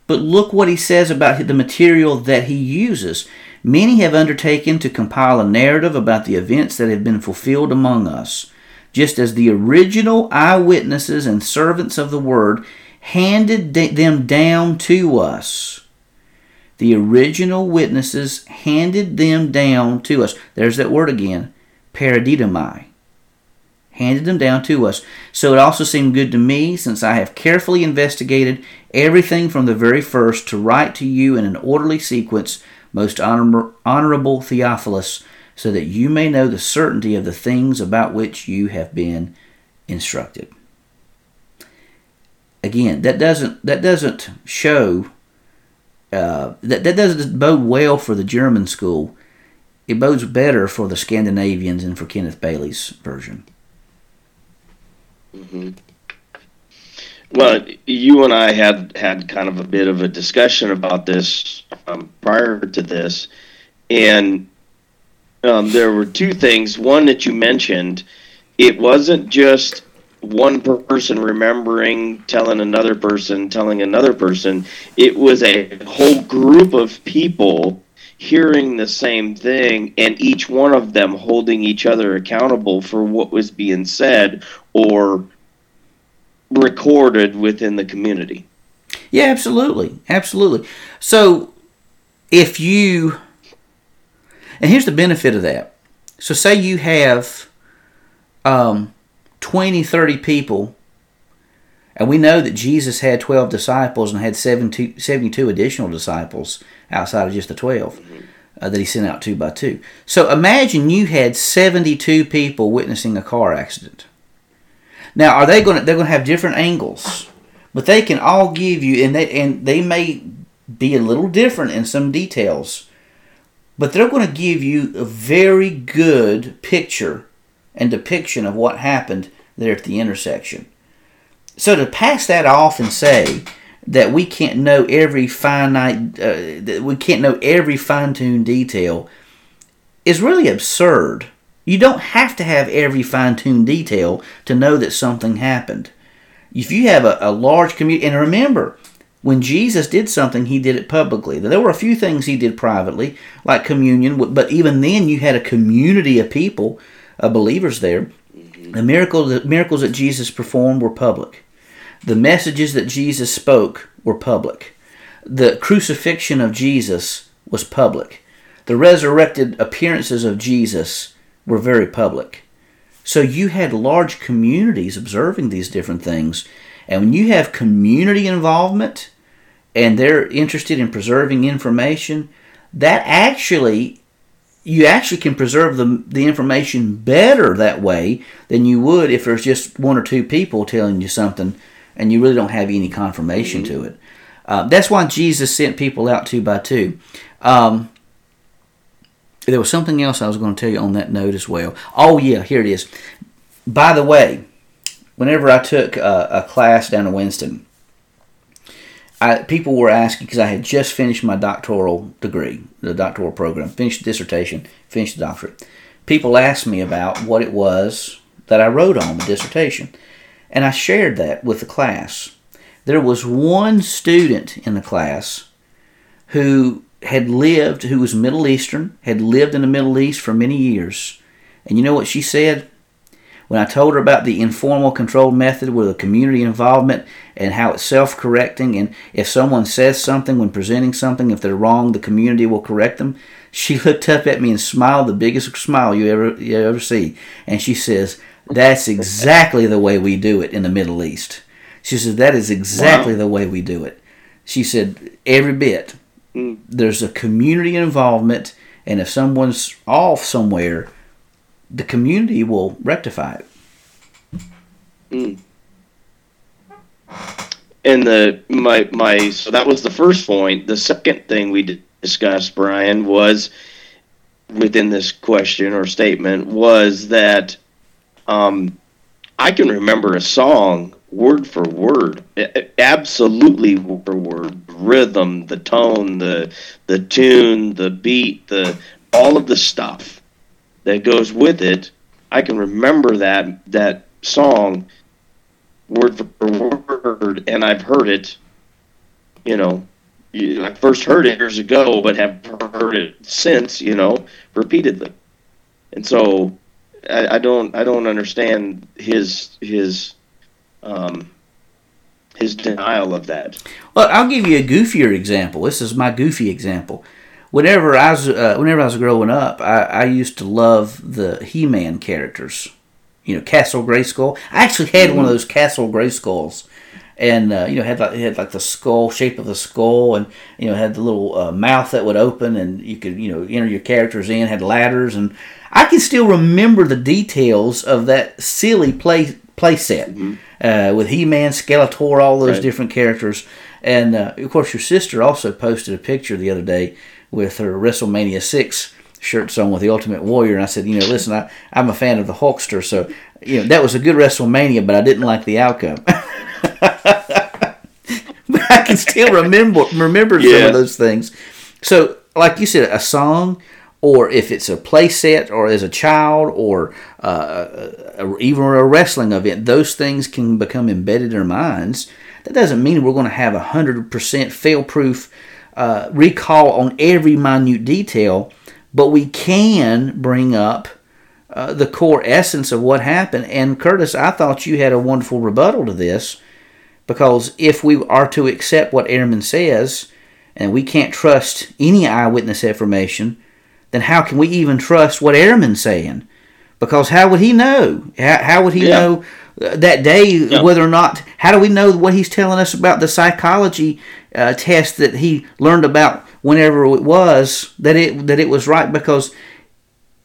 But look what he says about the material that he uses. Many have undertaken to compile a narrative about the events that have been fulfilled among us, just as the original eyewitnesses and servants of the word handed them down to us. The original witnesses handed them down to us. There's that word again, paradidomai. Handed them down to us. So it also seemed good to me, since I have carefully investigated everything from the very first, to write to you in an orderly sequence, most honor- honorable Theophilus, so that you may know the certainty of the things about which you have been instructed. Again, that doesn't that doesn't show uh, that that doesn't bode well for the German school. It bodes better for the Scandinavians and for Kenneth Bailey's version. Mm-hmm. Well, you and I had had kind of a bit of a discussion about this um, prior to this, and um, there were two things. One that you mentioned, it wasn't just one person remembering, telling another person, telling another person. It was a whole group of people hearing the same thing and each one of them holding each other accountable for what was being said or recorded within the community. Yeah, absolutely. Absolutely. So if you and here's the benefit of that. So say you have um 20, 30 people, and we know that Jesus had 12 disciples and had 72, 72 additional disciples outside of just the 12 uh, that he sent out two by two. So imagine you had 72 people witnessing a car accident. Now, are they going to, they're going to have different angles, but they can all give you, and they, and they may be a little different in some details, but they're going to give you a very good picture and depiction of what happened there at the intersection. So to pass that off and say that we can't know every finite, uh, that we can't know every fine-tuned detail, is really absurd. You don't have to have every fine-tuned detail to know that something happened. If you have a, a large community, and remember, when Jesus did something, he did it publicly. There were a few things he did privately, like communion, but even then you had a community of people, of believers there the miracles, the miracles that Jesus performed were public. The messages that Jesus spoke were public. The crucifixion of Jesus was public. The resurrected appearances of Jesus were very public. So you had large communities observing these different things. And when you have community involvement and they're interested in preserving information, that actually you actually can preserve the, the information better that way than you would if there's just one or two people telling you something and you really don't have any confirmation mm-hmm. to it. Uh, that's why Jesus sent people out two by two. Um, there was something else I was going to tell you on that note as well. Oh, yeah, here it is. By the way, whenever I took a, a class down in Winston, I, people were asking because I had just finished my doctoral degree, the doctoral program, finished dissertation, finished the doctorate. People asked me about what it was that I wrote on the dissertation, and I shared that with the class. There was one student in the class who had lived, who was Middle Eastern, had lived in the Middle East for many years. And you know what she said? When I told her about the informal control method with the community involvement and how it's self correcting, and if someone says something when presenting something, if they're wrong, the community will correct them, she looked up at me and smiled the biggest smile you ever, you ever see. And she says, That's exactly the way we do it in the Middle East. She says, That is exactly wow. the way we do it. She said, Every bit. There's a community involvement, and if someone's off somewhere, the community will rectify it. Mm. And the my my so that was the first point. The second thing we discussed, Brian, was within this question or statement was that um, I can remember a song word for word, absolutely word for word rhythm, the tone, the the tune, the beat, the all of the stuff that goes with it. I can remember that that song word for word, and I've heard it. You know, I first heard it years ago, but have heard it since. You know, repeatedly, and so I, I don't I don't understand his his um, his denial of that. Well, I'll give you a goofier example. This is my goofy example. Whenever I was uh, whenever I was growing up, I, I used to love the He-Man characters. You know, Castle Grayskull. I actually had mm-hmm. one of those Castle Grayskulls, and uh, you know had like it had like the skull shape of the skull, and you know had the little uh, mouth that would open, and you could you know enter your characters in. Had ladders, and I can still remember the details of that silly play play set mm-hmm. Uh, with He Man, Skeletor, all those right. different characters. And uh, of course, your sister also posted a picture the other day with her WrestleMania 6 shirts on with the Ultimate Warrior. And I said, you know, listen, I, I'm a fan of the Hulkster. So, you know, that was a good WrestleMania, but I didn't like the outcome. but I can still remember remember yeah. some of those things. So, like you said, a song or if it's a play set or as a child or uh, a, even a wrestling event, those things can become embedded in our minds. That doesn't mean we're going to have a 100% fail proof uh, recall on every minute detail, but we can bring up uh, the core essence of what happened. And Curtis, I thought you had a wonderful rebuttal to this because if we are to accept what Ehrman says, and we can't trust any eyewitness information, then how can we even trust what Ehrman's saying? Because how would he know? How, how would he yeah. know that day yeah. whether or not? How do we know what he's telling us about the psychology uh, test that he learned about whenever it was that it that it was right? Because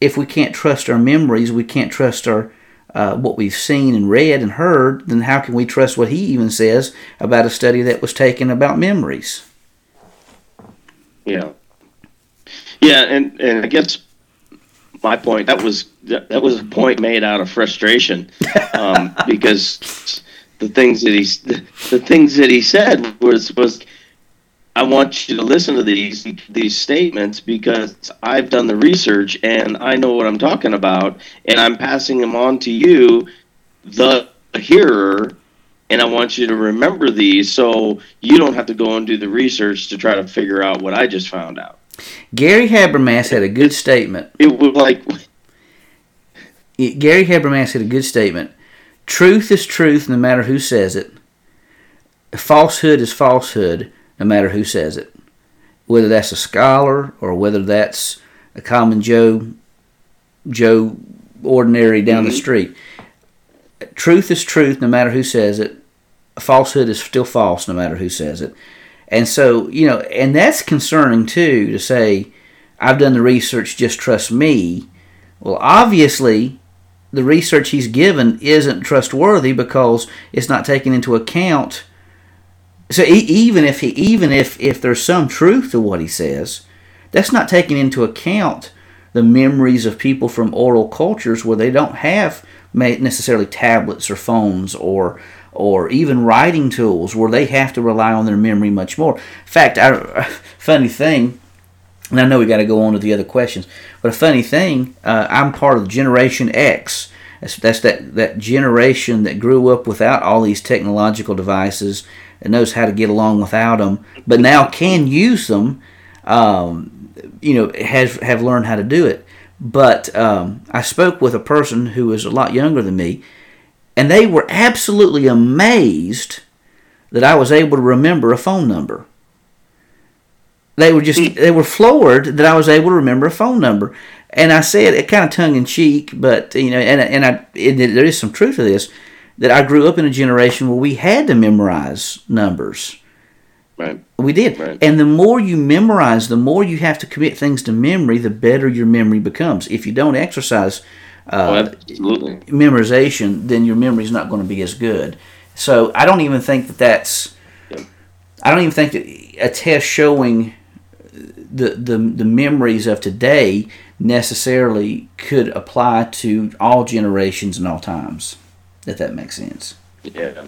if we can't trust our memories, we can't trust our uh, what we've seen and read and heard. Then how can we trust what he even says about a study that was taken about memories? Yeah. Yeah, and and I guess my point that was that was a point made out of frustration um, because the things that he the things that he said was was I want you to listen to these these statements because I've done the research and I know what I'm talking about and I'm passing them on to you the hearer and I want you to remember these so you don't have to go and do the research to try to figure out what I just found out. Gary Habermas had a good statement. It was like Gary Habermas had a good statement. Truth is truth, no matter who says it. Falsehood is falsehood, no matter who says it. Whether that's a scholar or whether that's a common Joe, Joe ordinary down mm-hmm. the street. Truth is truth, no matter who says it. Falsehood is still false, no matter who says it. And so, you know, and that's concerning too to say, I've done the research, just trust me. Well, obviously, the research he's given isn't trustworthy because it's not taken into account. So even if he, even if if there's some truth to what he says, that's not taken into account the memories of people from oral cultures where they don't have necessarily tablets or phones or or even writing tools where they have to rely on their memory much more. In fact, I, funny thing, and I know we got to go on to the other questions, but a funny thing, uh, I'm part of Generation X. That's, that's that, that generation that grew up without all these technological devices and knows how to get along without them, but now can use them. Um, you know, has have learned how to do it. But um, I spoke with a person who was a lot younger than me, and they were absolutely amazed that I was able to remember a phone number. They were just they were floored that I was able to remember a phone number. And I said it kind of tongue in cheek, but you know, and and I and there is some truth to this that I grew up in a generation where we had to memorize numbers. Right. We did. Right. And the more you memorize, the more you have to commit things to memory, the better your memory becomes. If you don't exercise uh, oh, memorization, then your memory is not going to be as good. So I don't even think that that's. I don't even think that a test showing the, the the memories of today necessarily could apply to all generations and all times. If that makes sense. Yeah.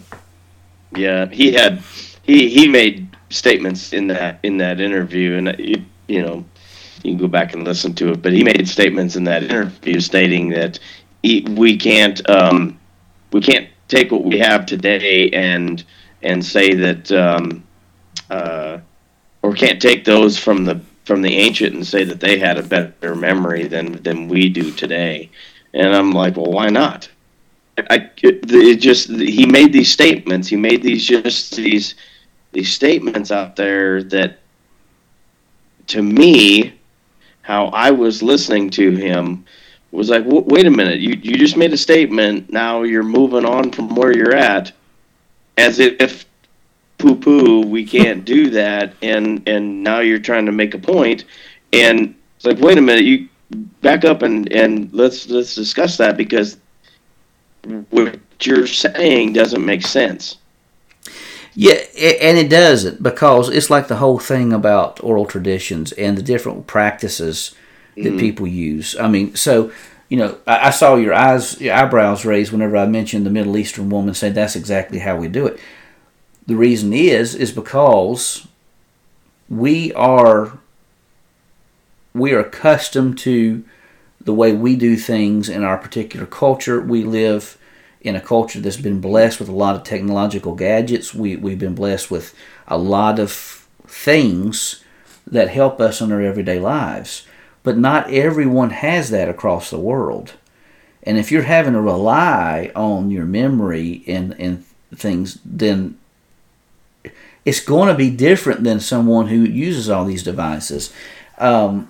Yeah. He had he he made statements in that in that interview, and it, you know you can go back and listen to it. But he made statements in that interview stating that he, we can't um, we can't take what we have today and and say that um, uh, or can't take those from the from the ancient and say that they had a better memory than than we do today. And I'm like, well, why not? I it, just he made these statements. He made these just these these statements out there that to me how I was listening to him was like, wait a minute, you, you just made a statement. Now you're moving on from where you're at, as if poo poo, we can't do that, and and now you're trying to make a point, and it's like, wait a minute, you back up and and let's let's discuss that because what you're saying doesn't make sense. Yeah, and it doesn't because it's like the whole thing about oral traditions and the different practices that mm-hmm. people use. I mean, so you know, I, I, saw your eyes, your eyebrows raised whenever I mentioned the Middle Eastern woman saying that's exactly how we do it. The reason is is because we are we are accustomed to the way we do things in our particular culture. We live in a culture that's been blessed with a lot of technological gadgets. We, we've been blessed with a lot of things that help us in our everyday lives. But not everyone has that across the world. And if you're having to rely on your memory and, and things, then it's going to be different than someone who uses all these devices. Um,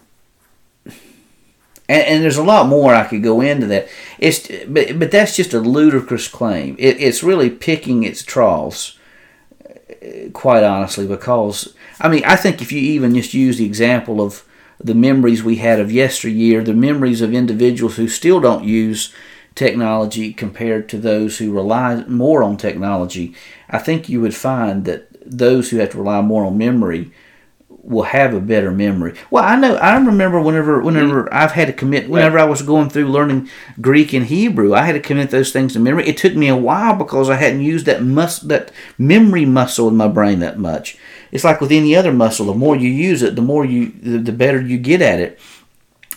and, and, there's a lot more I could go into that. It's but, but that's just a ludicrous claim. It, it's really picking its troughs, uh, quite honestly, because I mean I think if you even just use the example of the memories we had of yesteryear, the memories of individuals who still don't use technology compared to those who rely more on technology, I think you would find that those who have to rely more on memory will have a better memory. Well, I know. I remember whenever whenever mm-hmm. I've had to commit. Whenever I was going through learning Greek and Hebrew, I had to commit those things to memory. It took me a while because I hadn't used that mus that memory muscle in my brain that much. It's like with any other muscle. The more you use it, the more you the, the better you get at it.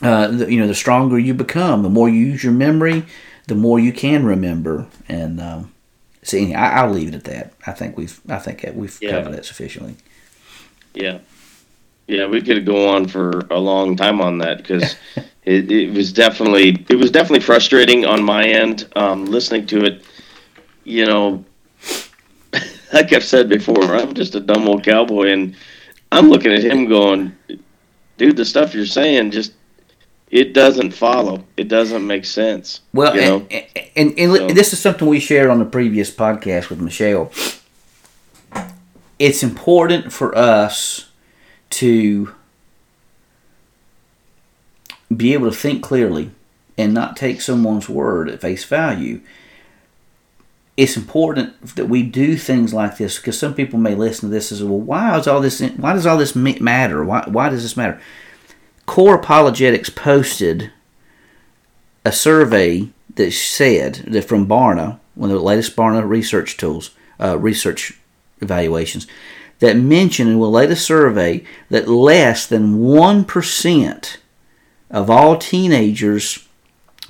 Uh, the, you know, the stronger you become. The more you use your memory, the more you can remember. And um, see, I, will leave it at that. I think we've I think we've yeah. covered that sufficiently. Yeah. Yeah, we could go on for a long time on that because it, it was definitely it was definitely frustrating on my end um, listening to it. You know, like I've said before, I'm just a dumb old cowboy, and I'm looking at him going, "Dude, the stuff you're saying just it doesn't follow. It doesn't make sense." Well, you know? and, and, and so. this is something we shared on the previous podcast with Michelle. It's important for us to be able to think clearly and not take someone's word at face value. It's important that we do things like this because some people may listen to this as well. Why is all this? Why does all this matter? Why, why does this matter? Core Apologetics posted a survey that said that from Barna, one of the latest Barna research tools, uh, research evaluations, that mention in the latest survey that less than 1% of all teenagers,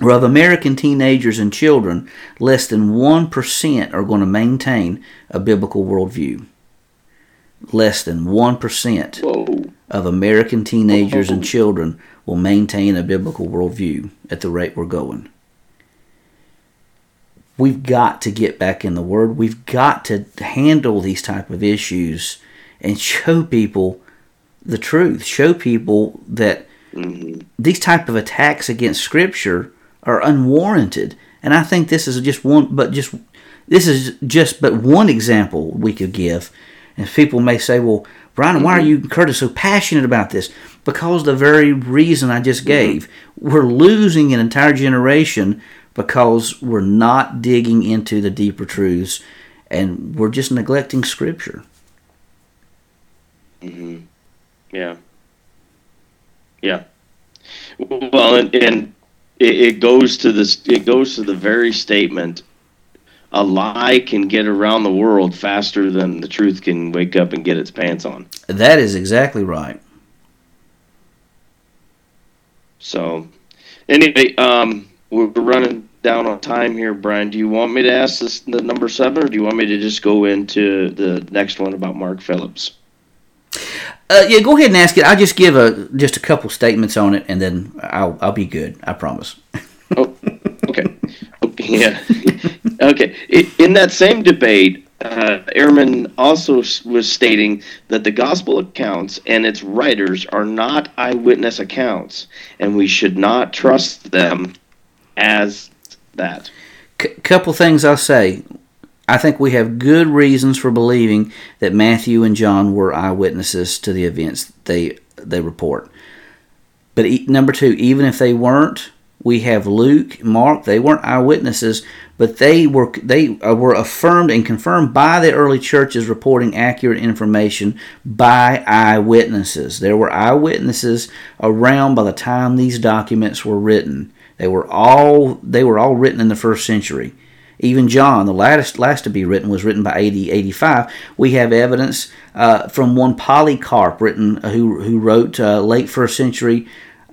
or of American teenagers and children, less than 1% are going to maintain a biblical worldview. Less than 1% Whoa. of American teenagers and children will maintain a biblical worldview at the rate we're going. We've got to get back in the Word. We've got to handle these type of issues and show people the truth. Show people that mm-hmm. these type of attacks against Scripture are unwarranted. And I think this is just one, but just this is just but one example we could give. And people may say, "Well, Brian, why are mm-hmm. you, Curtis, so passionate about this?" Because the very reason I just mm-hmm. gave. We're losing an entire generation because we're not digging into the deeper truths and we're just neglecting scripture. Mm-hmm. Yeah. Yeah. Well, and, and it, it, goes to this. It goes to the very statement a lie can get around the world faster than the truth can wake up and get its pants on. That is exactly right. So, anyway, um, we're running down on time here, Brian. Do you want me to ask this the number seven, or do you want me to just go into the next one about Mark Phillips? Uh, yeah, go ahead and ask it. I'll just give a just a couple statements on it, and then I'll I'll be good. I promise. oh, okay. okay. Yeah. okay. In that same debate, uh, Ehrman also was stating that the gospel accounts and its writers are not eyewitness accounts, and we should not trust them as that. C- couple things I'll say. I think we have good reasons for believing that Matthew and John were eyewitnesses to the events they they report. But e- number two, even if they weren't, we have Luke, Mark. They weren't eyewitnesses, but they were they uh, were affirmed and confirmed by the early churches reporting accurate information by eyewitnesses. There were eyewitnesses around by the time these documents were written. They were all they were all written in the first century. Even John, the last last to be written, was written by AD 85. We have evidence uh, from one Polycarp, written uh, who who wrote uh, late first century,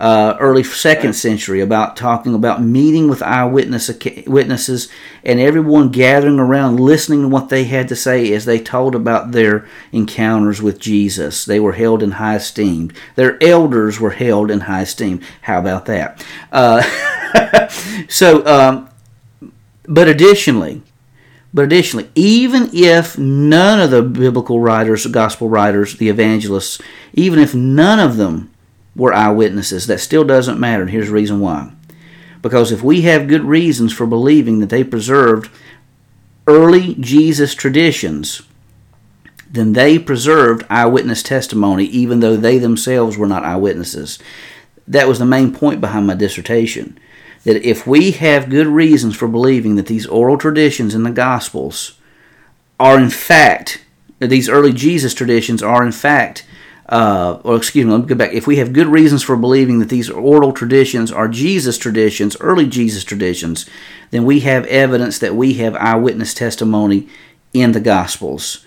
uh, early second century, about talking about meeting with eyewitness witnesses and everyone gathering around, listening to what they had to say as they told about their encounters with Jesus. They were held in high esteem. Their elders were held in high esteem. How about that? Uh, so. Um, but additionally, but additionally, even if none of the biblical writers, the gospel writers, the evangelists, even if none of them were eyewitnesses, that still doesn't matter. Here's the reason why. Because if we have good reasons for believing that they preserved early Jesus traditions, then they preserved eyewitness testimony, even though they themselves were not eyewitnesses. That was the main point behind my dissertation that if we have good reasons for believing that these oral traditions in the Gospels are in fact, these early Jesus traditions are in fact, uh, or excuse me, let me go back. If we have good reasons for believing that these oral traditions are Jesus traditions, early Jesus traditions, then we have evidence that we have eyewitness testimony in the Gospels.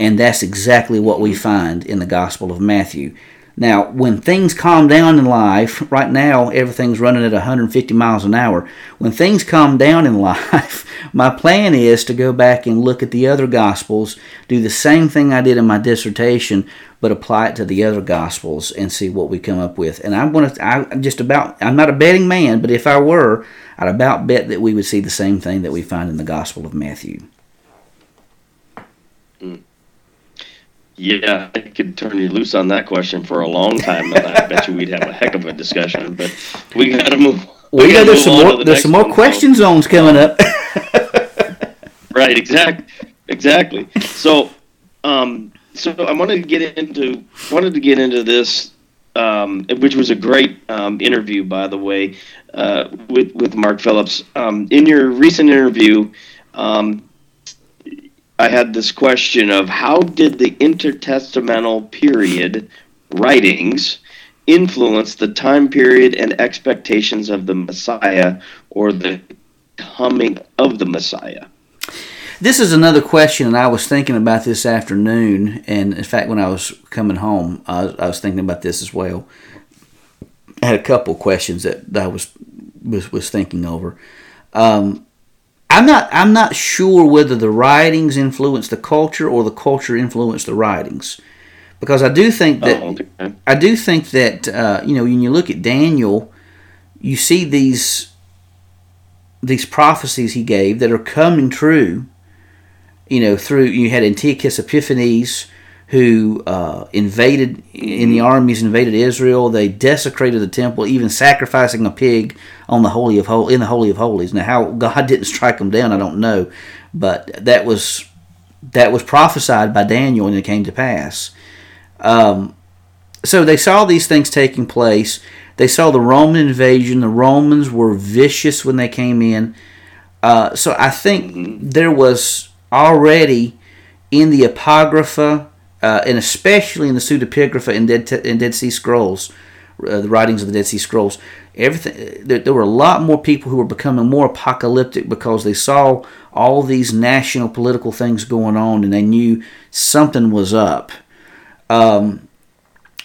And that's exactly what we find in the Gospel of Matthew. Now, when things calm down in life, right now everything's running at 150 miles an hour. When things calm down in life, my plan is to go back and look at the other gospels, do the same thing I did in my dissertation, but apply it to the other gospels and see what we come up with. And I'm going to, I just about, I'm not a betting man, but if I were, I'd about bet that we would see the same thing that we find in the Gospel of Matthew. Mm. Yeah, I could turn you loose on that question for a long time, and I bet you we'd have a heck of a discussion. But we got to move. We, we got there's some more. The there's some more one, question so. zones coming up. right. Exactly. Exactly. So, um, so I wanted to get into wanted to get into this, um, which was a great um, interview, by the way, uh, with with Mark Phillips. Um, in your recent interview, um, I had this question of how did the intertestamental period writings influence the time period and expectations of the Messiah or the coming of the Messiah? This is another question, and I was thinking about this afternoon. And in fact, when I was coming home, I was, I was thinking about this as well. I had a couple questions that, that I was, was was thinking over. Um, I'm not I'm not sure whether the writings influenced the culture or the culture influenced the writings, because I do think that oh, okay. I do think that uh, you know when you look at Daniel, you see these these prophecies he gave that are coming true. You know, through you had Antiochus Epiphanes who uh, invaded in the armies invaded Israel. They desecrated the temple, even sacrificing a pig on the holy of hol- in the holy of holies. Now, how God didn't strike them down, I don't know, but that was that was prophesied by Daniel, and it came to pass. Um, so they saw these things taking place. They saw the Roman invasion. The Romans were vicious when they came in. Uh, so I think there was already in the Apocrypha uh, and especially in the pseudepigrapha and Dead, and Dead Sea Scrolls, uh, the writings of the Dead Sea Scrolls. Everything there, there were a lot more people who were becoming more apocalyptic because they saw all these national political things going on and they knew something was up. Um,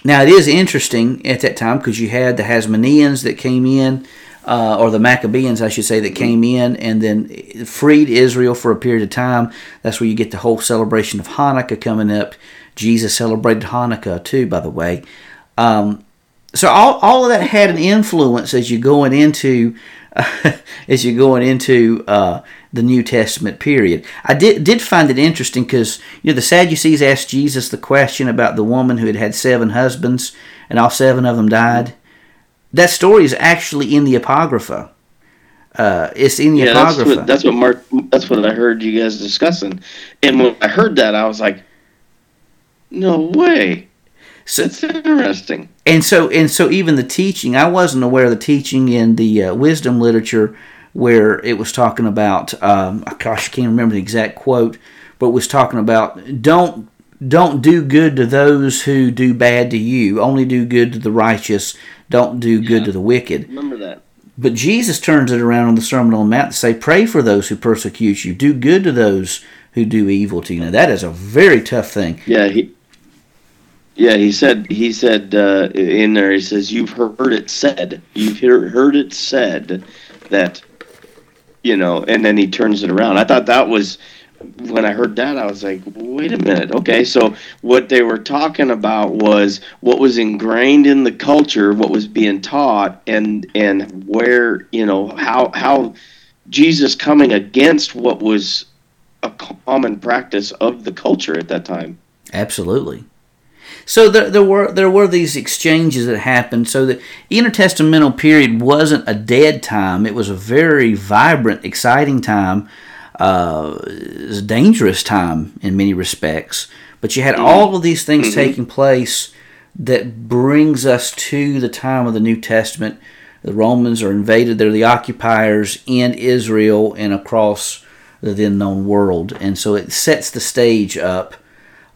now it is interesting at that time because you had the Hasmoneans that came in, uh, or the Maccabees, I should say, that came in and then freed Israel for a period of time. That's where you get the whole celebration of Hanukkah coming up. Jesus celebrated Hanukkah too, by the way. Um, so all, all of that had an influence as you're going into uh, as you're going into uh, the New Testament period. I did did find it interesting because you know the Sadducees asked Jesus the question about the woman who had had seven husbands and all seven of them died. That story is actually in the Apocrypha. Uh, it's in the yeah, Apocrypha. That's what, that's what Mark. That's what I heard you guys discussing, and when I heard that, I was like, "No way." So, That's interesting. And so, and so, even the teaching, I wasn't aware of the teaching in the uh, wisdom literature where it was talking about. Um, gosh, I can't remember the exact quote, but was talking about don't don't do good to those who do bad to you. Only do good to the righteous. Don't do good to the wicked. Remember that. But Jesus turns it around on the Sermon on the Mount to say, "Pray for those who persecute you. Do good to those who do evil to you." Now that is a very tough thing. Yeah, he yeah, he said he said uh, in there. He says you've heard it said. You've hear, heard it said that you know, and then he turns it around. I thought that was when I heard that. I was like, wait a minute. Okay, so what they were talking about was what was ingrained in the culture, what was being taught, and and where you know how how Jesus coming against what was a common practice of the culture at that time. Absolutely. So there, there were there were these exchanges that happened. So the intertestamental period wasn't a dead time; it was a very vibrant, exciting time. Uh, it was a dangerous time in many respects. But you had mm-hmm. all of these things mm-hmm. taking place that brings us to the time of the New Testament. The Romans are invaded; they're the occupiers in Israel and across the then known world, and so it sets the stage up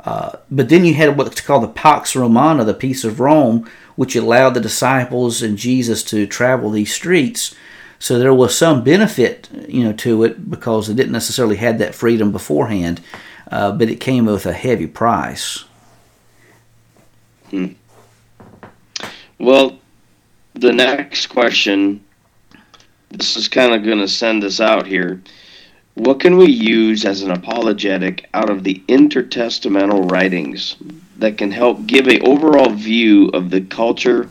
uh, but then you had what's called the Pax Romana, the Peace of Rome, which allowed the disciples and Jesus to travel these streets. So there was some benefit, you know, to it because they didn't necessarily had that freedom beforehand, uh, but it came with a heavy price. Hmm. Well, the next question. This is kind of going to send us out here. What can we use as an apologetic out of the intertestamental writings that can help give a overall view of the culture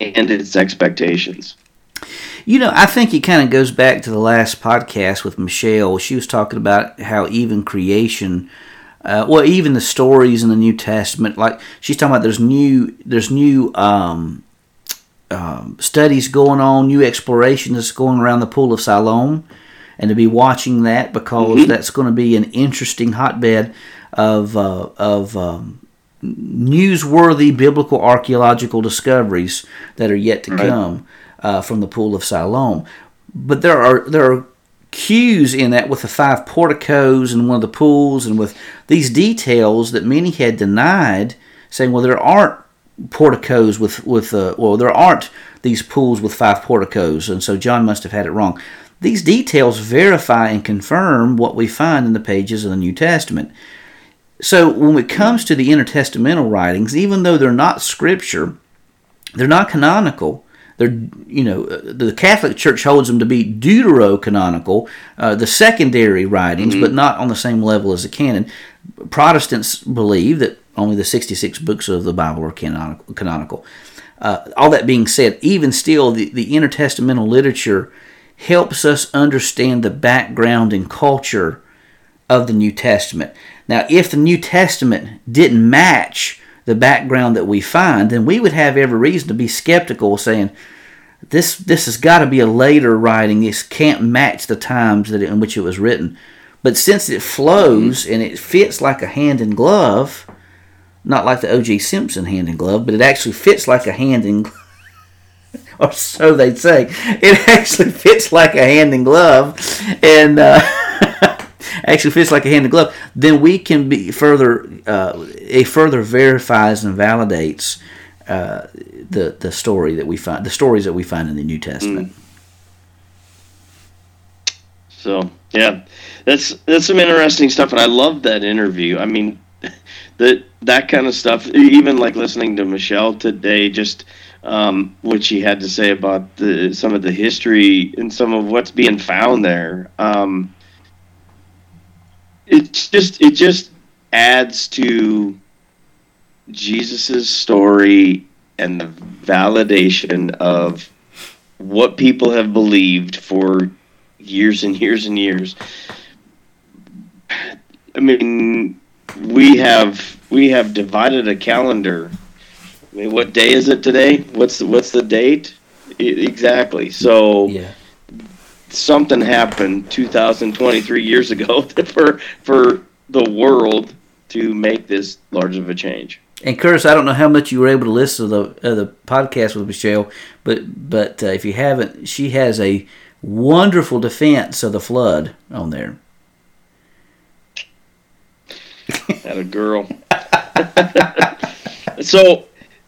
and its expectations? You know, I think it kind of goes back to the last podcast with Michelle. She was talking about how even creation, uh, well, even the stories in the New Testament, like she's talking about, there's new, there's new um, um, studies going on, new exploration that's going around the pool of Siloam and to be watching that because mm-hmm. that's going to be an interesting hotbed of uh, of um, newsworthy biblical archaeological discoveries that are yet to right. come uh, from the pool of Siloam. But there are there are cues in that with the five porticos and one of the pools and with these details that many had denied, saying, well, there aren't porticos with with uh, well, there aren't these pools with five porticos, and so John must have had it wrong. These details verify and confirm what we find in the pages of the New Testament. So when it comes to the intertestamental writings, even though they're not scripture, they're not canonical. They're, you know, the Catholic Church holds them to be deuterocanonical, uh, the secondary writings, mm-hmm. but not on the same level as the canon. Protestants believe that only the 66 books of the Bible are canonical. canonical. Uh, all that being said, even still, the, the intertestamental literature helps us understand the background and culture of the New Testament. Now, if the New Testament didn't match the background that we find, then we would have every reason to be skeptical, saying, this this has got to be a later writing. This can't match the times that it, in which it was written. But since it flows and it fits like a hand in glove, not like the O.J. Simpson hand in glove, but it actually fits like a hand in glove or so they'd say. It actually fits like a hand in glove, and uh, actually fits like a hand in glove. Then we can be further, uh, it further verifies and validates uh, the the story that we find the stories that we find in the New Testament. Mm. So yeah, that's that's some interesting stuff, and I love that interview. I mean, that that kind of stuff. Even like listening to Michelle today, just um, what she had to say about the some of the history and some of what's being found there. Um, it's just it just adds to Jesus's story and the validation of what people have believed for years and years and years. I mean, we have we have divided a calendar. I mean, what day is it today? What's the, what's the date? exactly. So yeah. something happened 2023 years ago for for the world to make this large of a change. And Curtis, I don't know how much you were able to listen to the uh, the podcast with Michelle, but but uh, if you haven't, she has a wonderful defense of the flood on there. Had a girl. so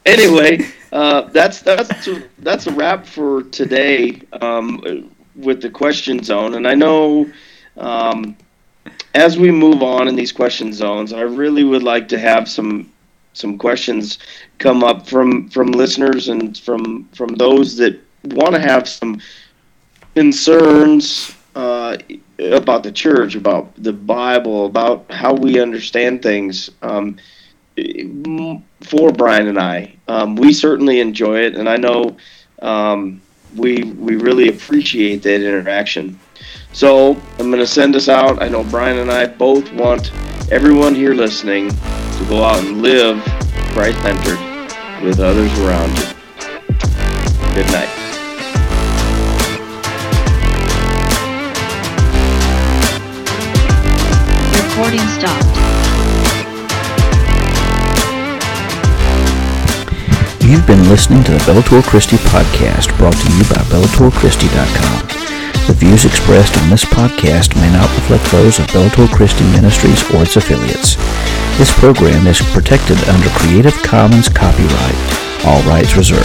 anyway, uh, that's that's a, that's a wrap for today um, with the question zone, and I know. Um, as we move on in these question zones, I really would like to have some some questions come up from from listeners and from from those that want to have some concerns uh, about the church, about the Bible, about how we understand things. Um, for Brian and I, um, we certainly enjoy it, and I know um, we we really appreciate that interaction. So I'm going to send us out. I know Brian and I both want everyone here listening to go out and live Christ centered with others around you. Good night. Recording stopped. You've been listening to the Bellator Christi podcast brought to you by BellatorChristi.com. The views expressed on this podcast may not reflect those of Bellator Christi Ministries or its affiliates. This program is protected under Creative Commons copyright, all rights reserved.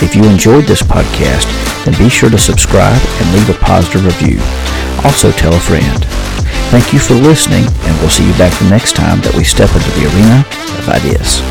If you enjoyed this podcast, then be sure to subscribe and leave a positive review. Also tell a friend. Thank you for listening, and we'll see you back the next time that we step into the arena of ideas.